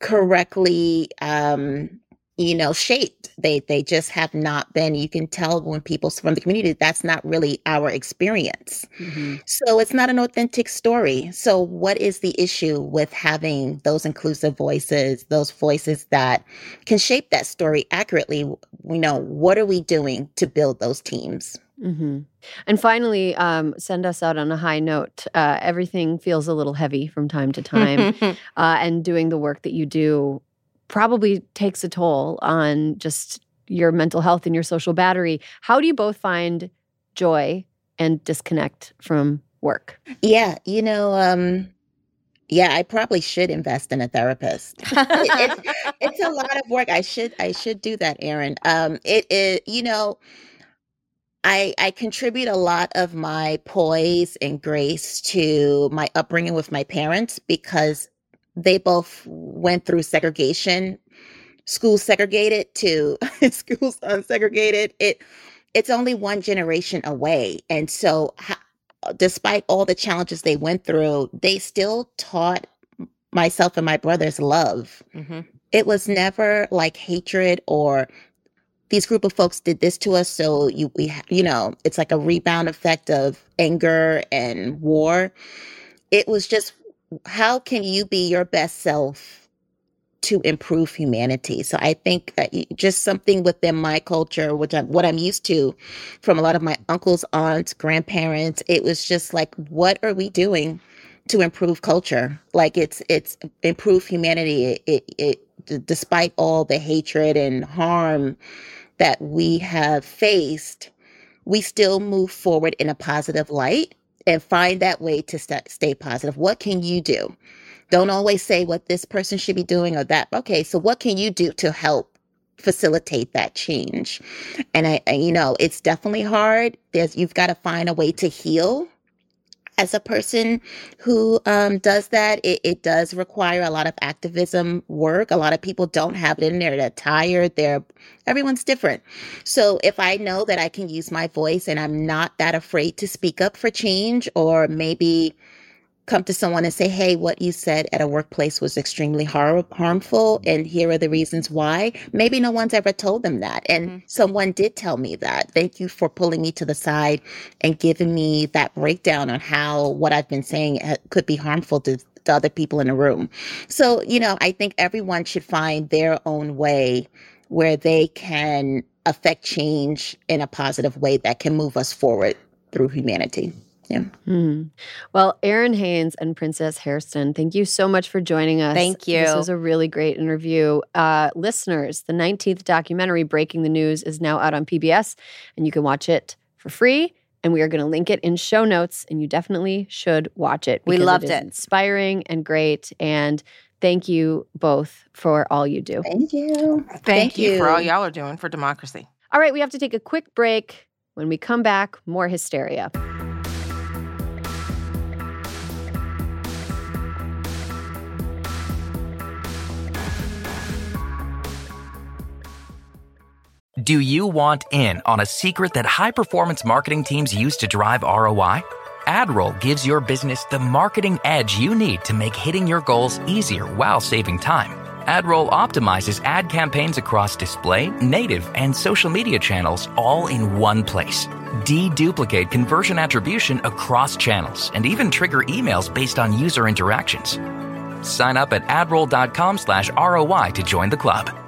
[SPEAKER 10] correctly um, you know, shaped. They they just have not been. You can tell when people from the community that's not really our experience. Mm-hmm. So it's not an authentic story. So what is the issue with having those inclusive voices, those voices that can shape that story accurately? you know what are we doing to build those teams.
[SPEAKER 2] Mm-hmm. And finally, um, send us out on a high note. Uh, everything feels a little heavy from time to time, [laughs] uh, and doing the work that you do probably takes a toll on just your mental health and your social battery. How do you both find joy and disconnect from work?
[SPEAKER 10] Yeah, you know, um, yeah, I probably should invest in a therapist. [laughs] it's, it's, a lot of work. I should I should do that, Erin. Um, it is, you know, I I contribute a lot of my poise and grace to my upbringing with my parents because they both went through segregation. Schools segregated to [laughs] schools unsegregated. It it's only one generation away. And so despite all the challenges they went through they still taught myself and my brothers love. Mm-hmm. it was never like hatred or these group of folks did this to us so you we you know it's like a rebound effect of anger and war. It was just how can you be your best self to improve humanity? So I think that just something within my culture, which I'm, what I'm used to from a lot of my uncles, aunts, grandparents, it was just like, what are we doing to improve culture? Like it's it's improve humanity. It, it, it despite all the hatred and harm that we have faced, we still move forward in a positive light and find that way to st- stay positive. What can you do? Don't always say what this person should be doing or that. Okay, so what can you do to help facilitate that change? And I, I you know, it's definitely hard. There's you've got to find a way to heal. As a person who um, does that, it, it does require a lot of activism work. A lot of people don't have it in there. They're tired. They're everyone's different. So if I know that I can use my voice and I'm not that afraid to speak up for change, or maybe come to someone and say, hey, what you said at a workplace was extremely har- harmful, and here are the reasons why. Maybe no one's ever told them that. And mm-hmm. someone did tell me that. Thank you for pulling me to the side and giving me that breakdown on how what I've been saying uh, could be harmful to, to other people in the room. So, you know, I think everyone should find their own way where they can affect change in a positive way that can move us forward through humanity. Yeah.
[SPEAKER 2] Mm-hmm. Well, Errin Haines and Princess Hairston, thank you so much for joining us.
[SPEAKER 3] Thank you.
[SPEAKER 2] This was a really great interview. Uh, listeners, the 19th documentary, Breaking the News, is now out on PBS, and you can watch it for free. And we are going to link it in show notes, and you definitely should watch it.
[SPEAKER 3] We loved
[SPEAKER 2] it,
[SPEAKER 3] it.
[SPEAKER 2] Inspiring and great. And thank you both for all you do.
[SPEAKER 10] Thank you.
[SPEAKER 9] Thank, thank you. you for all y'all are doing for democracy.
[SPEAKER 2] All right, we have to take a quick break. When we come back, more hysteria.
[SPEAKER 1] Do you want in on a secret that high performance marketing teams use to drive ROI? AdRoll gives your business the marketing edge you need to make hitting your goals easier while saving time. AdRoll optimizes ad campaigns across display, native, and social media channels all in one place. Deduplicate conversion attribution across channels and even trigger emails based on user interactions. Sign up at adroll.com/roi to join the club.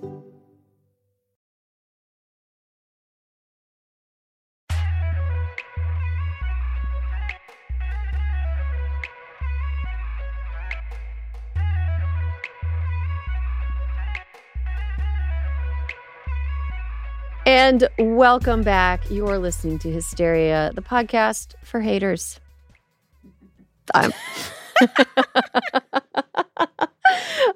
[SPEAKER 2] And welcome back. You're listening to Hysteria, the podcast for haters. I'm. [laughs] oh,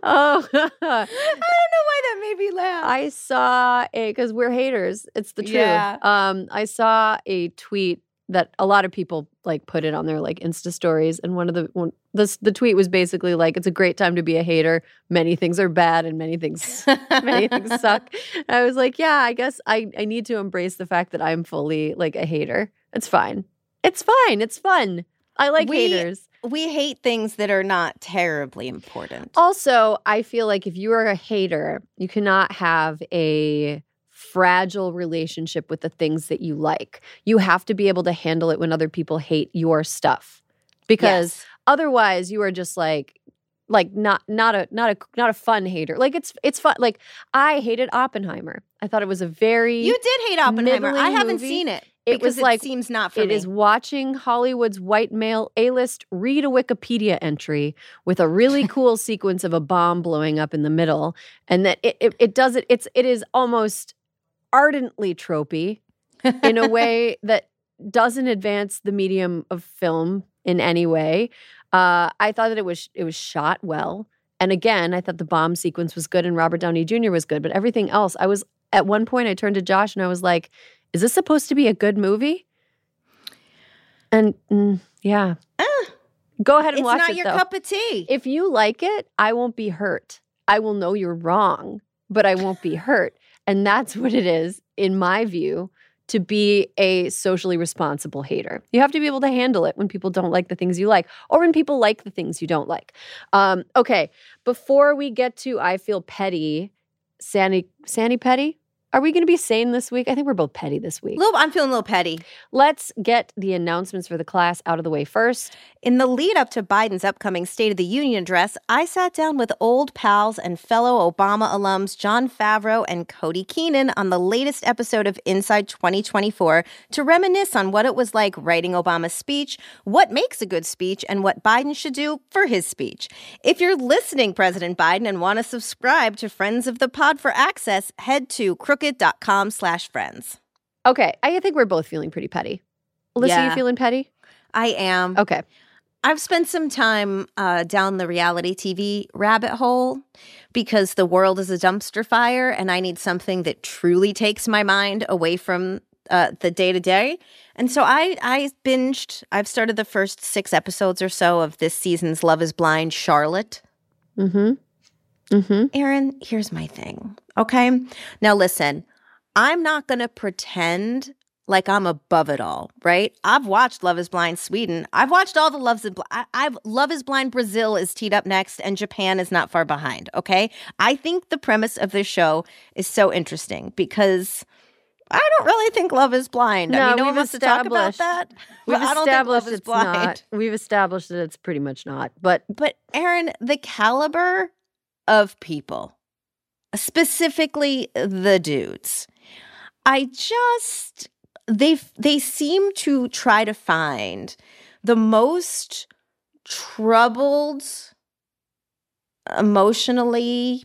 [SPEAKER 2] I don't know
[SPEAKER 3] why that made me laugh.
[SPEAKER 2] I saw a because we're haters. It's the truth. Yeah. Um, I saw a tweet that a lot of people like put it on their like Insta stories, and one of the one this the tweet was basically like it's a great time to be a hater. Many things are bad, and many things many things [laughs] suck. And I was like, yeah, I guess I I need to embrace the fact that I'm fully like a hater. It's fine. It's fine. It's fun. I like
[SPEAKER 3] we,
[SPEAKER 2] haters.
[SPEAKER 3] We hate things that are not terribly important.
[SPEAKER 2] Also, I feel like if you are a hater, you cannot have a fragile relationship with the things that you like. You have to be able to handle it when other people hate your stuff. Because yes. otherwise you are just like like not not a not a not a fun hater. Like it's it's fun. Like I hated Oppenheimer. I thought it was a very
[SPEAKER 3] You did hate Oppenheimer. I haven't movie. seen it.
[SPEAKER 2] It was like
[SPEAKER 3] seems not for
[SPEAKER 2] it
[SPEAKER 3] me.
[SPEAKER 2] is watching Hollywood's white male A-list read a Wikipedia entry with a really [laughs] cool sequence of a bomb blowing up in the middle, and that it, it, it does it. It's it is almost ardently tropey in a [laughs] way that doesn't advance the medium of film in any way. Uh, I thought that it was it was shot well, and again, I thought the bomb sequence was good and Robert Downey Jr. was good, but everything else, I was at one point I turned to Josh and I was like, "Is this supposed to be a good movie?" And mm, yeah, uh, go ahead and watch it.
[SPEAKER 3] It's not your
[SPEAKER 2] though.
[SPEAKER 3] cup of tea.
[SPEAKER 2] If you like it, I won't be hurt. I will know you're wrong, but I won't be hurt. And that's what it is, in my view, to be a socially responsible hater. You have to be able to handle it when people don't like the things you like or when people like the things you don't like. Um, okay, before we get to I feel petty, Sandy, Sandy Petty, are we going to be sane this week? I think we're both petty this week.
[SPEAKER 3] Little, I'm feeling a little petty.
[SPEAKER 2] Let's get the announcements for the class out of the way first.
[SPEAKER 3] In the lead up to Biden's upcoming State of the Union address, I sat down with old pals and fellow Obama alums John Favreau and Cody Keenan on the latest episode of Inside 2024 to reminisce on what it was like writing Obama's speech, what makes a good speech, and what Biden should do for his speech. If you're listening, President Biden, and want to subscribe to Friends of the Pod for access, head to crooked.com slash friends.
[SPEAKER 2] Okay, I think we're both feeling pretty petty. Alyssa,
[SPEAKER 3] Yeah.
[SPEAKER 2] you feeling petty?
[SPEAKER 3] I am.
[SPEAKER 2] Okay.
[SPEAKER 3] I've spent some time uh, down the reality TV rabbit hole because the world is a dumpster fire and I need something that truly takes my mind away from uh, the day to day. And so I, I binged, I've started the first six episodes or so of this season's Love is Blind Charlotte.
[SPEAKER 2] Mm-hmm. Mm-hmm.
[SPEAKER 3] Erin, here's my thing. Okay. Now, listen, I'm not going to pretend like I'm above it all, right? I've watched Love is Blind Sweden. I've watched all the Loves Blind. I- I've Love is Blind Brazil is teed up next, and Japan is not far behind. Okay. I think the premise of this show is so interesting because. I don't really think Love is Blind. I
[SPEAKER 2] No,
[SPEAKER 3] mean, no
[SPEAKER 2] we've
[SPEAKER 3] wants to talk about
[SPEAKER 2] established-
[SPEAKER 3] that.
[SPEAKER 2] We've
[SPEAKER 3] but I don't think Love
[SPEAKER 2] established
[SPEAKER 3] is
[SPEAKER 2] it's
[SPEAKER 3] Blind.
[SPEAKER 2] not. We've established that it's pretty much not. But
[SPEAKER 3] But Erin, the caliber of people, specifically the dudes, I just they they seem to try to find the most troubled emotionally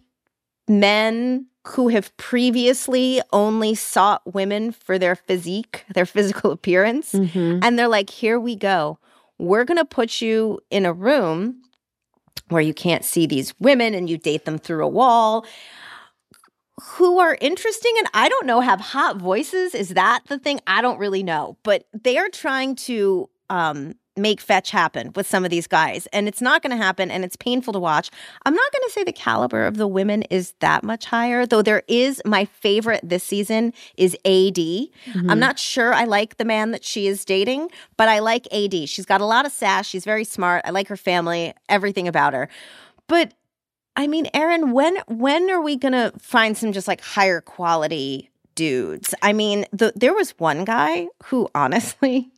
[SPEAKER 3] men who have previously only sought women for their physique, their physical appearance.
[SPEAKER 2] Mhm.
[SPEAKER 3] And they're like, here we go. We're going to put you in a room where you can't see these women and you date them through a wall who are interesting and I don't know have hot voices. Is that the thing? I don't really know. But they are trying to um, make fetch happen with some of these guys. And it's not going to happen and it's painful to watch. I'm not going to say the caliber of the women is that much higher, though there is my favorite this season is AD. I'm mm-hmm. not sure I like the man that she is dating, but I like AD. She's got a lot of sass. She's very smart. I like her family, everything about her. But I mean, Erin, when when are we gonna find some just like higher quality dudes? I mean, the, there was one guy who honestly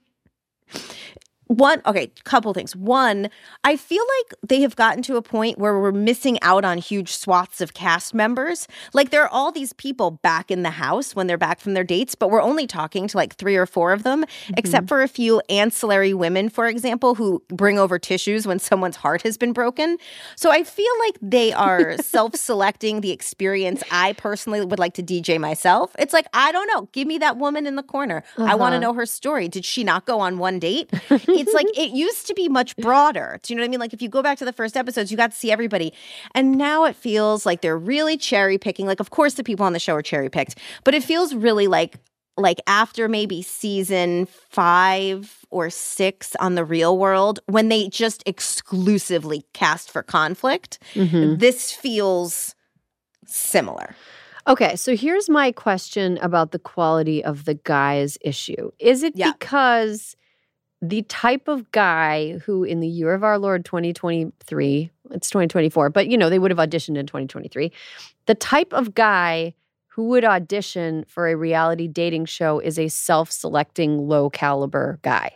[SPEAKER 3] one okay couple things. One i feel like they have gotten to a point where we're missing out on huge swaths of cast members. Like there are all these people back in the house when they're back from their dates but we're only talking to like three or four of them except for a few ancillary women for example who bring over tissues when someone's heart has been broken. So i feel like they are [laughs] self-selecting the experience i personally would like to dj myself. It's like i don't know. Give me that woman in the corner. I want to
[SPEAKER 2] Uh-huh.
[SPEAKER 3] know her story. Did she not go on one date [laughs] it's like [laughs] it used to be much broader. Do you know what I mean? Like if you go back to the first episodes, you got to see everybody. And now it feels like they're really cherry picking. Like, of course, the people on the show are cherry picked, but it feels really like like after maybe season five or six on the real world, when they just exclusively cast for conflict,
[SPEAKER 2] Mhm.
[SPEAKER 3] this feels similar.
[SPEAKER 2] Okay, so here's my question about the quality of the guy's issue. Is it
[SPEAKER 3] Yeah.
[SPEAKER 2] because the type of guy who in the year of our Lord 2023, it's 2024, but you know, they would have auditioned in 2023, the type of guy who would audition for a reality dating show is a self-selecting low caliber guy.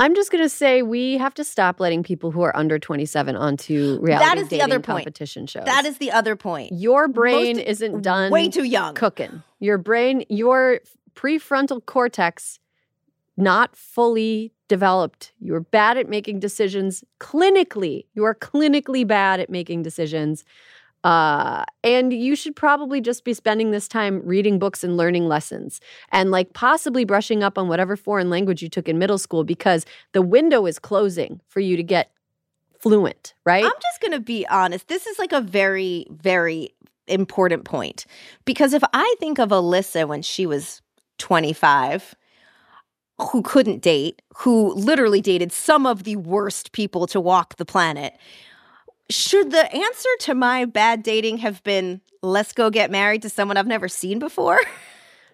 [SPEAKER 2] I'm just going to say we have to stop letting people who are under 27 onto reality
[SPEAKER 3] is the
[SPEAKER 2] dating
[SPEAKER 3] other point.
[SPEAKER 2] competition shows.
[SPEAKER 3] That is the other point.
[SPEAKER 2] Your brain
[SPEAKER 3] Most-
[SPEAKER 2] isn't done
[SPEAKER 3] Way too young.
[SPEAKER 2] cooking. Your brain, your prefrontal cortex, not fully developed. You're bad at making decisions clinically. You are clinically bad at making decisions. Uh, and you should probably just be spending this time reading books and learning lessons and like possibly brushing up on whatever foreign language you took in middle school because the window is closing for you to get fluent, right?
[SPEAKER 3] I'm just going to be honest. This is like a very, very important point. Because if I think of Alyssa when she was 25, who couldn't date, who literally dated some of the worst people to walk the planet, should the answer to my bad dating have been, let's go get married to someone I've never seen before?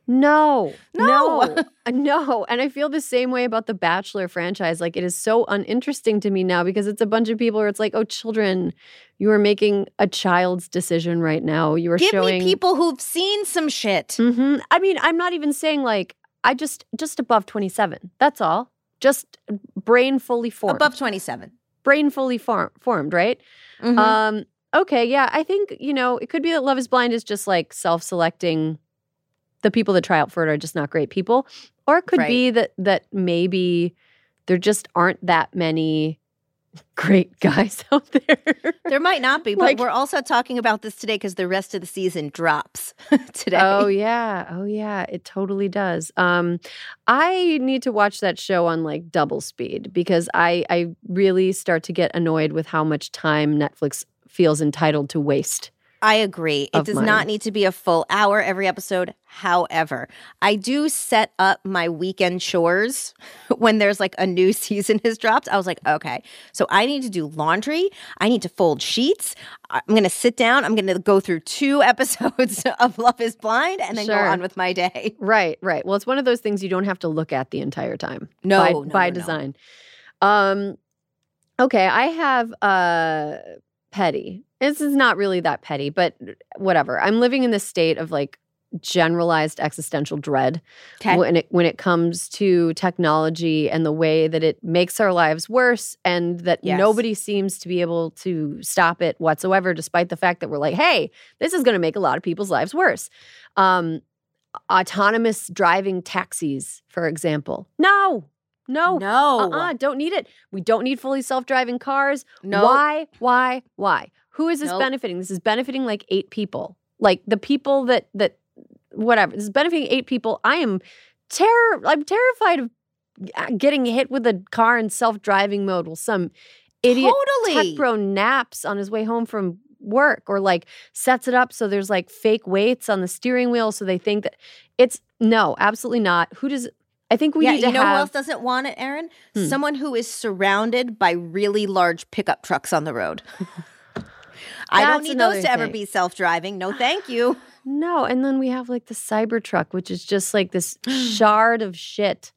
[SPEAKER 2] No,
[SPEAKER 3] No.
[SPEAKER 2] no, [laughs] no. And I feel the same way about the Bachelor franchise. Like, it is so uninteresting to me now because it's a bunch of people where it's like, oh, children, you are making a child's decision right now. You are
[SPEAKER 3] Give
[SPEAKER 2] showing
[SPEAKER 3] me people who've seen some shit.
[SPEAKER 2] hmm I mean, I'm not even saying like I just just above 27. That's all. Just brain fully formed.
[SPEAKER 3] Above 27.
[SPEAKER 2] brain fully form- formed, right?
[SPEAKER 3] Mhm.
[SPEAKER 2] Um, okay, yeah, I think you know it could be that Love Is Blind is just like self-selecting. The people that try out for it are just not great people, or it could
[SPEAKER 3] Right.
[SPEAKER 2] be that that maybe there just aren't that many great guys [laughs] out there.
[SPEAKER 3] there might not be, but
[SPEAKER 2] Like-
[SPEAKER 3] we're also talking about this today because the rest of the season drops [laughs] today.
[SPEAKER 2] Oh yeah, oh yeah, it totally does. Um, I need to watch that show on like double speed because I I really start to get annoyed with how much time Netflix feels entitled to waste.
[SPEAKER 3] I agree. It does
[SPEAKER 2] mine.
[SPEAKER 3] not need to be a full hour every episode. However, I do set up my weekend chores [laughs] when there's like a new [laughs] season has dropped. I was like, okay, so I need to do laundry. I need to fold sheets. I'm going to sit down. I'm going to go through two [laughs] episodes of Love is Blind and then
[SPEAKER 2] Sure.
[SPEAKER 3] go on with my day.
[SPEAKER 2] Right, right. Well, it's one of those things you don't have to look at the entire time.
[SPEAKER 3] No,
[SPEAKER 2] by,
[SPEAKER 3] no,
[SPEAKER 2] by
[SPEAKER 3] no, no.
[SPEAKER 2] design. Um, okay, I have uh petty. This is not really that petty, but whatever. I'm living in this state of like generalized existential dread
[SPEAKER 3] Okay.
[SPEAKER 2] when it when it comes to technology and the way that it makes our lives worse and that
[SPEAKER 3] Yes.
[SPEAKER 2] nobody seems to be able to stop it whatsoever despite the fact that we're like hey this is going to make a lot of people's lives worse um autonomous driving taxis for example no no
[SPEAKER 3] No.
[SPEAKER 2] uh-uh, don't need it we don't need fully self-driving cars
[SPEAKER 3] No.
[SPEAKER 2] why why why who is this
[SPEAKER 3] Nope.
[SPEAKER 2] benefiting this is benefiting like eight people like the people that that whatever this is benefiting eight people i am terror i'm terrified of uh, getting hit with a car in self-driving mode while some idiot
[SPEAKER 3] Totally.
[SPEAKER 2] tech bro naps on his way home from work or like sets it up so there's like fake weights on the steering wheel so they think that it's no absolutely not who does i think we
[SPEAKER 3] yeah,
[SPEAKER 2] need to
[SPEAKER 3] you know
[SPEAKER 2] have
[SPEAKER 3] who else doesn't want it, Erin?
[SPEAKER 2] Hmm.
[SPEAKER 3] Someone who is surrounded by really large pickup trucks on the road. [laughs] I don't need those to ever be self-driving. No, thank you. [sighs]
[SPEAKER 2] No, and then we have like the Cybertruck, which is just like this [gasps] shard of shit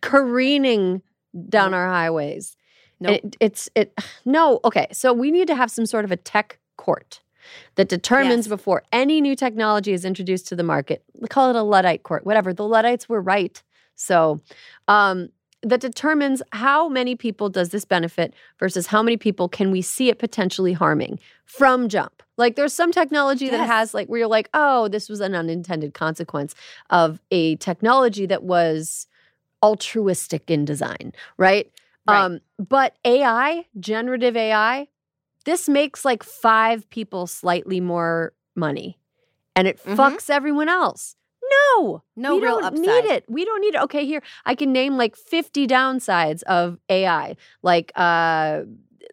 [SPEAKER 2] careening down our highways. No,
[SPEAKER 3] Nope.
[SPEAKER 2] It, it's it [sighs] no, okay. So we need to have some sort of a tech court that determines
[SPEAKER 3] Yes.
[SPEAKER 2] before any new technology is introduced to the market. We call it a Luddite court, whatever. The Luddites were right. So um that determines how many people does this benefit versus how many people can we see it potentially harming from jump. Like there's some technology that has like where you're like, oh, this was an unintended consequence of a technology that was altruistic in design, right?
[SPEAKER 3] Right.
[SPEAKER 2] Um, but AI, generative AI, this makes like five people slightly more money and it
[SPEAKER 3] Mhm.
[SPEAKER 2] fucks everyone else. No,
[SPEAKER 3] No
[SPEAKER 2] we
[SPEAKER 3] real
[SPEAKER 2] don't
[SPEAKER 3] upside.
[SPEAKER 2] need it. We don't need it. Okay, here I can name like 50 downsides of AI, like uh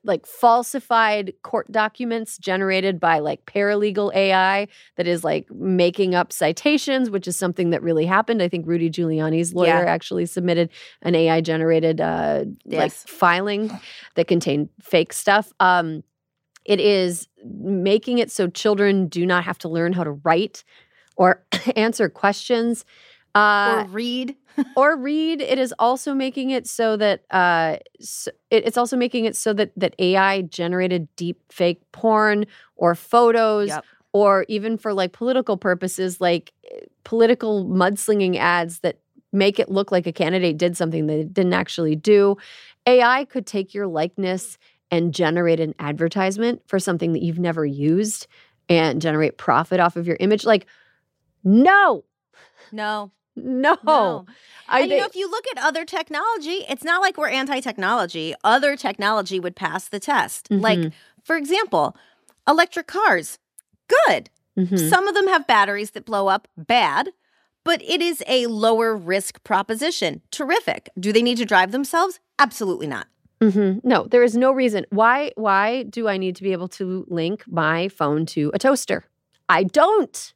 [SPEAKER 2] like falsified court documents generated by like paralegal AI that is like making up citations, which is something that really happened. I think Rudy Giuliani's lawyer
[SPEAKER 3] Yeah.
[SPEAKER 2] actually submitted an AI generated uh like filing that contained fake stuff. Um it is making it so children do not have to learn how to write or [coughs] answer questions. Uh,
[SPEAKER 3] or read. [laughs]
[SPEAKER 2] or read. It is also making it so that uh, s it, it's also making it so that that AI generated deep fake porn or photos.
[SPEAKER 3] Yep.
[SPEAKER 2] Or even for like political purposes, like political mudslinging ads that make it look like a candidate did something they didn't actually do. AI could take your likeness and generate an advertisement for something that you've never used and generate profit off of your image. Like, no,
[SPEAKER 3] No.
[SPEAKER 2] no.
[SPEAKER 3] No.
[SPEAKER 2] I
[SPEAKER 3] and you know, if you look at other technology, it's not like we're anti-technology. Other technology would pass the test. Like,
[SPEAKER 2] Mhm.
[SPEAKER 3] for example, electric cars. Good.
[SPEAKER 2] Mhm.
[SPEAKER 3] Some of them have batteries that blow up. Bad. But it is a lower risk proposition. Terrific. Do they need to drive themselves? Absolutely not.
[SPEAKER 2] Mhm. No, there is no reason. Why why do I need to be able to link my phone to a toaster? I don't.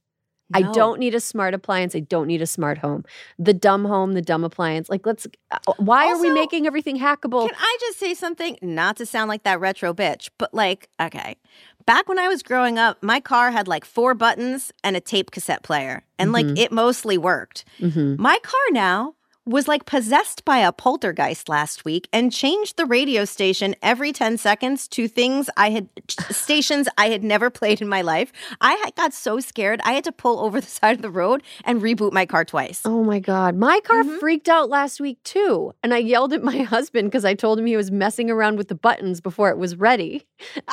[SPEAKER 2] I don't need a smart appliance. I don't need a smart home. The dumb home, the dumb appliance. Like, let's. uh, Why are we making everything hackable?
[SPEAKER 3] Can I just say something? Not to sound like that retro bitch, but like, okay. Back when I was growing up, my car had like four buttons and a tape cassette player, and like
[SPEAKER 2] Mhm.
[SPEAKER 3] it mostly worked.
[SPEAKER 2] Mhm.
[SPEAKER 3] My car now was like possessed by a poltergeist last week and changed the radio station every 10 seconds to things I had [laughs] stations I had never played in my life. I got so scared, I had to pull over the [laughs] side of the road and reboot my car twice.
[SPEAKER 2] Oh my God. My car
[SPEAKER 3] Mhm.
[SPEAKER 2] freaked out last week too. And I yelled at my [laughs] husband because I told him he was messing around with the buttons before it was ready.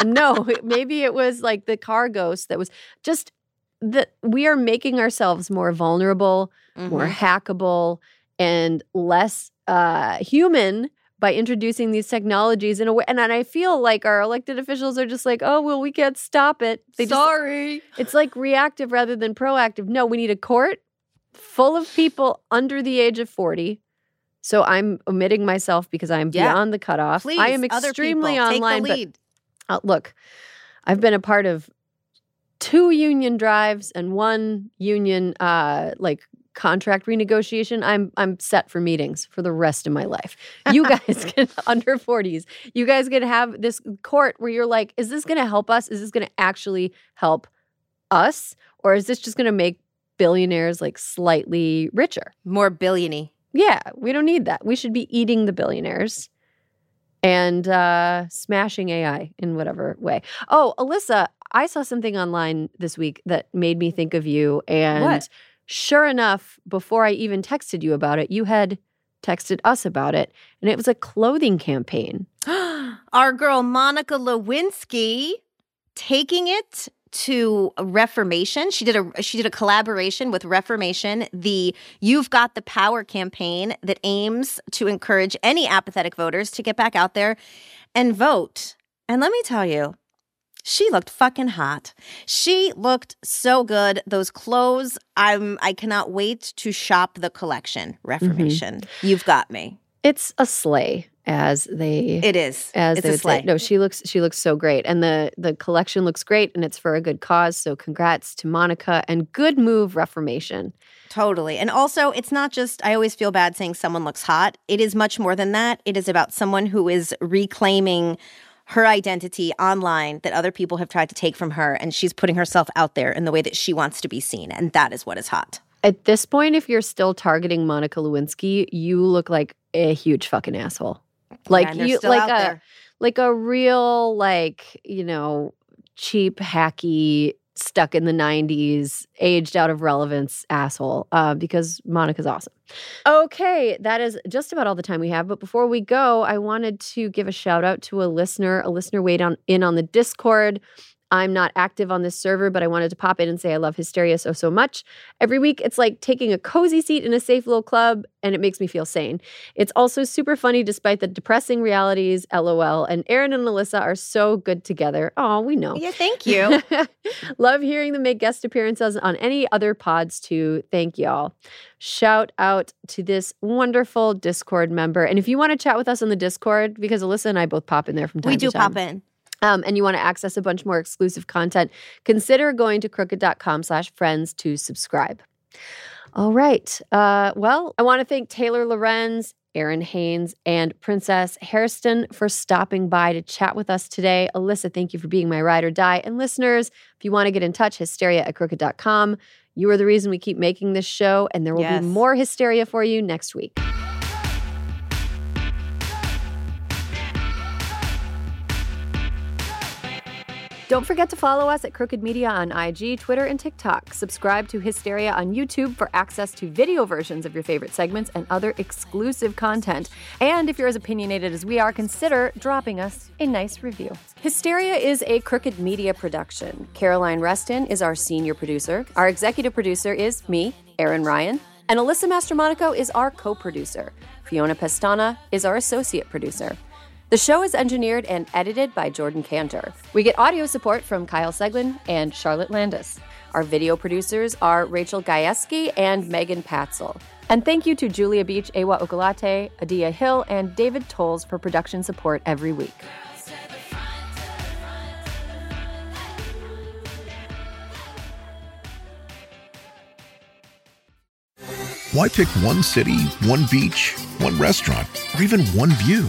[SPEAKER 2] No, maybe it was like the car ghost that was just that we are making ourselves more vulnerable, more
[SPEAKER 3] Mhm.
[SPEAKER 2] hackable, and less uh, human by introducing these technologies in a way. And, and I feel like our elected officials are just like, oh, well, we can't stop it. They just
[SPEAKER 3] Sorry.
[SPEAKER 2] it's like reactive rather than proactive. No, we need a court full of people under the age of 40. So I'm omitting myself because I'm
[SPEAKER 3] Yeah.
[SPEAKER 2] beyond the cutoff.
[SPEAKER 3] Please,
[SPEAKER 2] I am extremely
[SPEAKER 3] people,
[SPEAKER 2] online.
[SPEAKER 3] Take the
[SPEAKER 2] but
[SPEAKER 3] lead.
[SPEAKER 2] uh, look, I've been a part of two union drives and one union uh like contract renegotiation. I'm I'm set for meetings for the rest of my life. You [laughs] guys can under 40s. You guys can have this court where you're like, is this going to help us? Is this going to actually help us or is this just going to make billionaires like slightly richer?
[SPEAKER 3] More billiony.
[SPEAKER 2] Yeah, we don't need that. We should be eating the billionaires and uh, smashing AI in whatever way. Oh, Alyssa, I saw something online this week that made me think of you. And
[SPEAKER 3] What?
[SPEAKER 2] Sure enough, before I even texted you about it, you had texted us about it. And it was a clothing campaign. [gasps]
[SPEAKER 3] Our girl Monica Lewinsky taking it to Reformation. She did a she did a collaboration with Reformation, the You've Got the Power campaign that aims to encourage any apathetic voters to get back out there and vote. And let me tell you, she looked fucking hot. She looked so good. Those clothes, I'm I cannot wait to shop the collection. Reformation. Mm-hmm. You've got me.
[SPEAKER 2] It's a slay, as they
[SPEAKER 3] It is.
[SPEAKER 2] as
[SPEAKER 3] it's
[SPEAKER 2] they
[SPEAKER 3] a
[SPEAKER 2] would
[SPEAKER 3] slay.
[SPEAKER 2] say. No, she looks she looks so great, and the the collection looks great, and it's for a good cause. So congrats to Monica, and good move, Reformation.
[SPEAKER 3] Totally. And also, it's not just, I always feel bad saying someone looks hot. It is much more than that. It is about someone who is reclaiming her identity online that other people have tried to take from her. And she's putting herself out there in the way that she wants to be seen. And that is what is hot.
[SPEAKER 2] At this point, if you're still targeting Monica Lewinsky, you look like a huge fucking asshole. Like
[SPEAKER 3] they're
[SPEAKER 2] you, like
[SPEAKER 3] out
[SPEAKER 2] a
[SPEAKER 3] there.
[SPEAKER 2] like a real like you know cheap hacky stuck in the 90s aged out of relevance asshole uh, because monica's awesome. Okay that is just about all the time we have but before we go i wanted to give a shout out to a listener a listener weighed on in on the discord I'm not active on this server, but I wanted to pop in and say I love Hysteria so, so much. Every week, it's like taking a cozy seat in a safe little club, and it makes me feel sane. It's also super funny despite the depressing realities, lol. And Erin and Alyssa are so good together. Oh, we know.
[SPEAKER 3] Yeah, thank you. [laughs]
[SPEAKER 2] Love hearing them make guest appearances on any other pods too. Thank y'all. Shout out to this wonderful Discord member. And if you want to chat with us on the Discord, because Alyssa and I both pop in there from time
[SPEAKER 3] we
[SPEAKER 2] to time.
[SPEAKER 3] We do pop in.
[SPEAKER 2] Um, and you want to access a bunch more exclusive content, consider going to crooked.com slash friends to subscribe. All right. Uh, well, I want to thank Taylor Lorenz, Errin Haines, and Princess Hairston for stopping by to chat with us today. Alyssa, thank you for being my ride or die. And listeners, if you want to get in touch, hysteria at crooked.com. You are the reason we keep making this show, and there will
[SPEAKER 3] Yes.
[SPEAKER 2] be more hysteria for you next week. Don't forget to follow us at Crooked Media on IG, Twitter, and TikTok. Subscribe to Hysteria on YouTube for access to video versions of your favorite segments and other exclusive content. And if you're as opinionated as we are, consider dropping us a nice review. Hysteria is a Crooked Media production. Caroline Reston is our senior producer. Our executive producer is me, Erin Ryan. And Alyssa Mastromonaco is our co producer. Fiona Pestana is our associate producer. The show is engineered and edited by Jordan Cantor. We get audio support from Kyle Seglin and Charlotte Landis. Our video producers are Rachel Gajewski and Megan Patzel. And thank you to Julia Beach, Awa Okalate, Adia Hill, and David Tolles for production support every week.
[SPEAKER 11] Why pick one city, one beach, one restaurant, or even one view?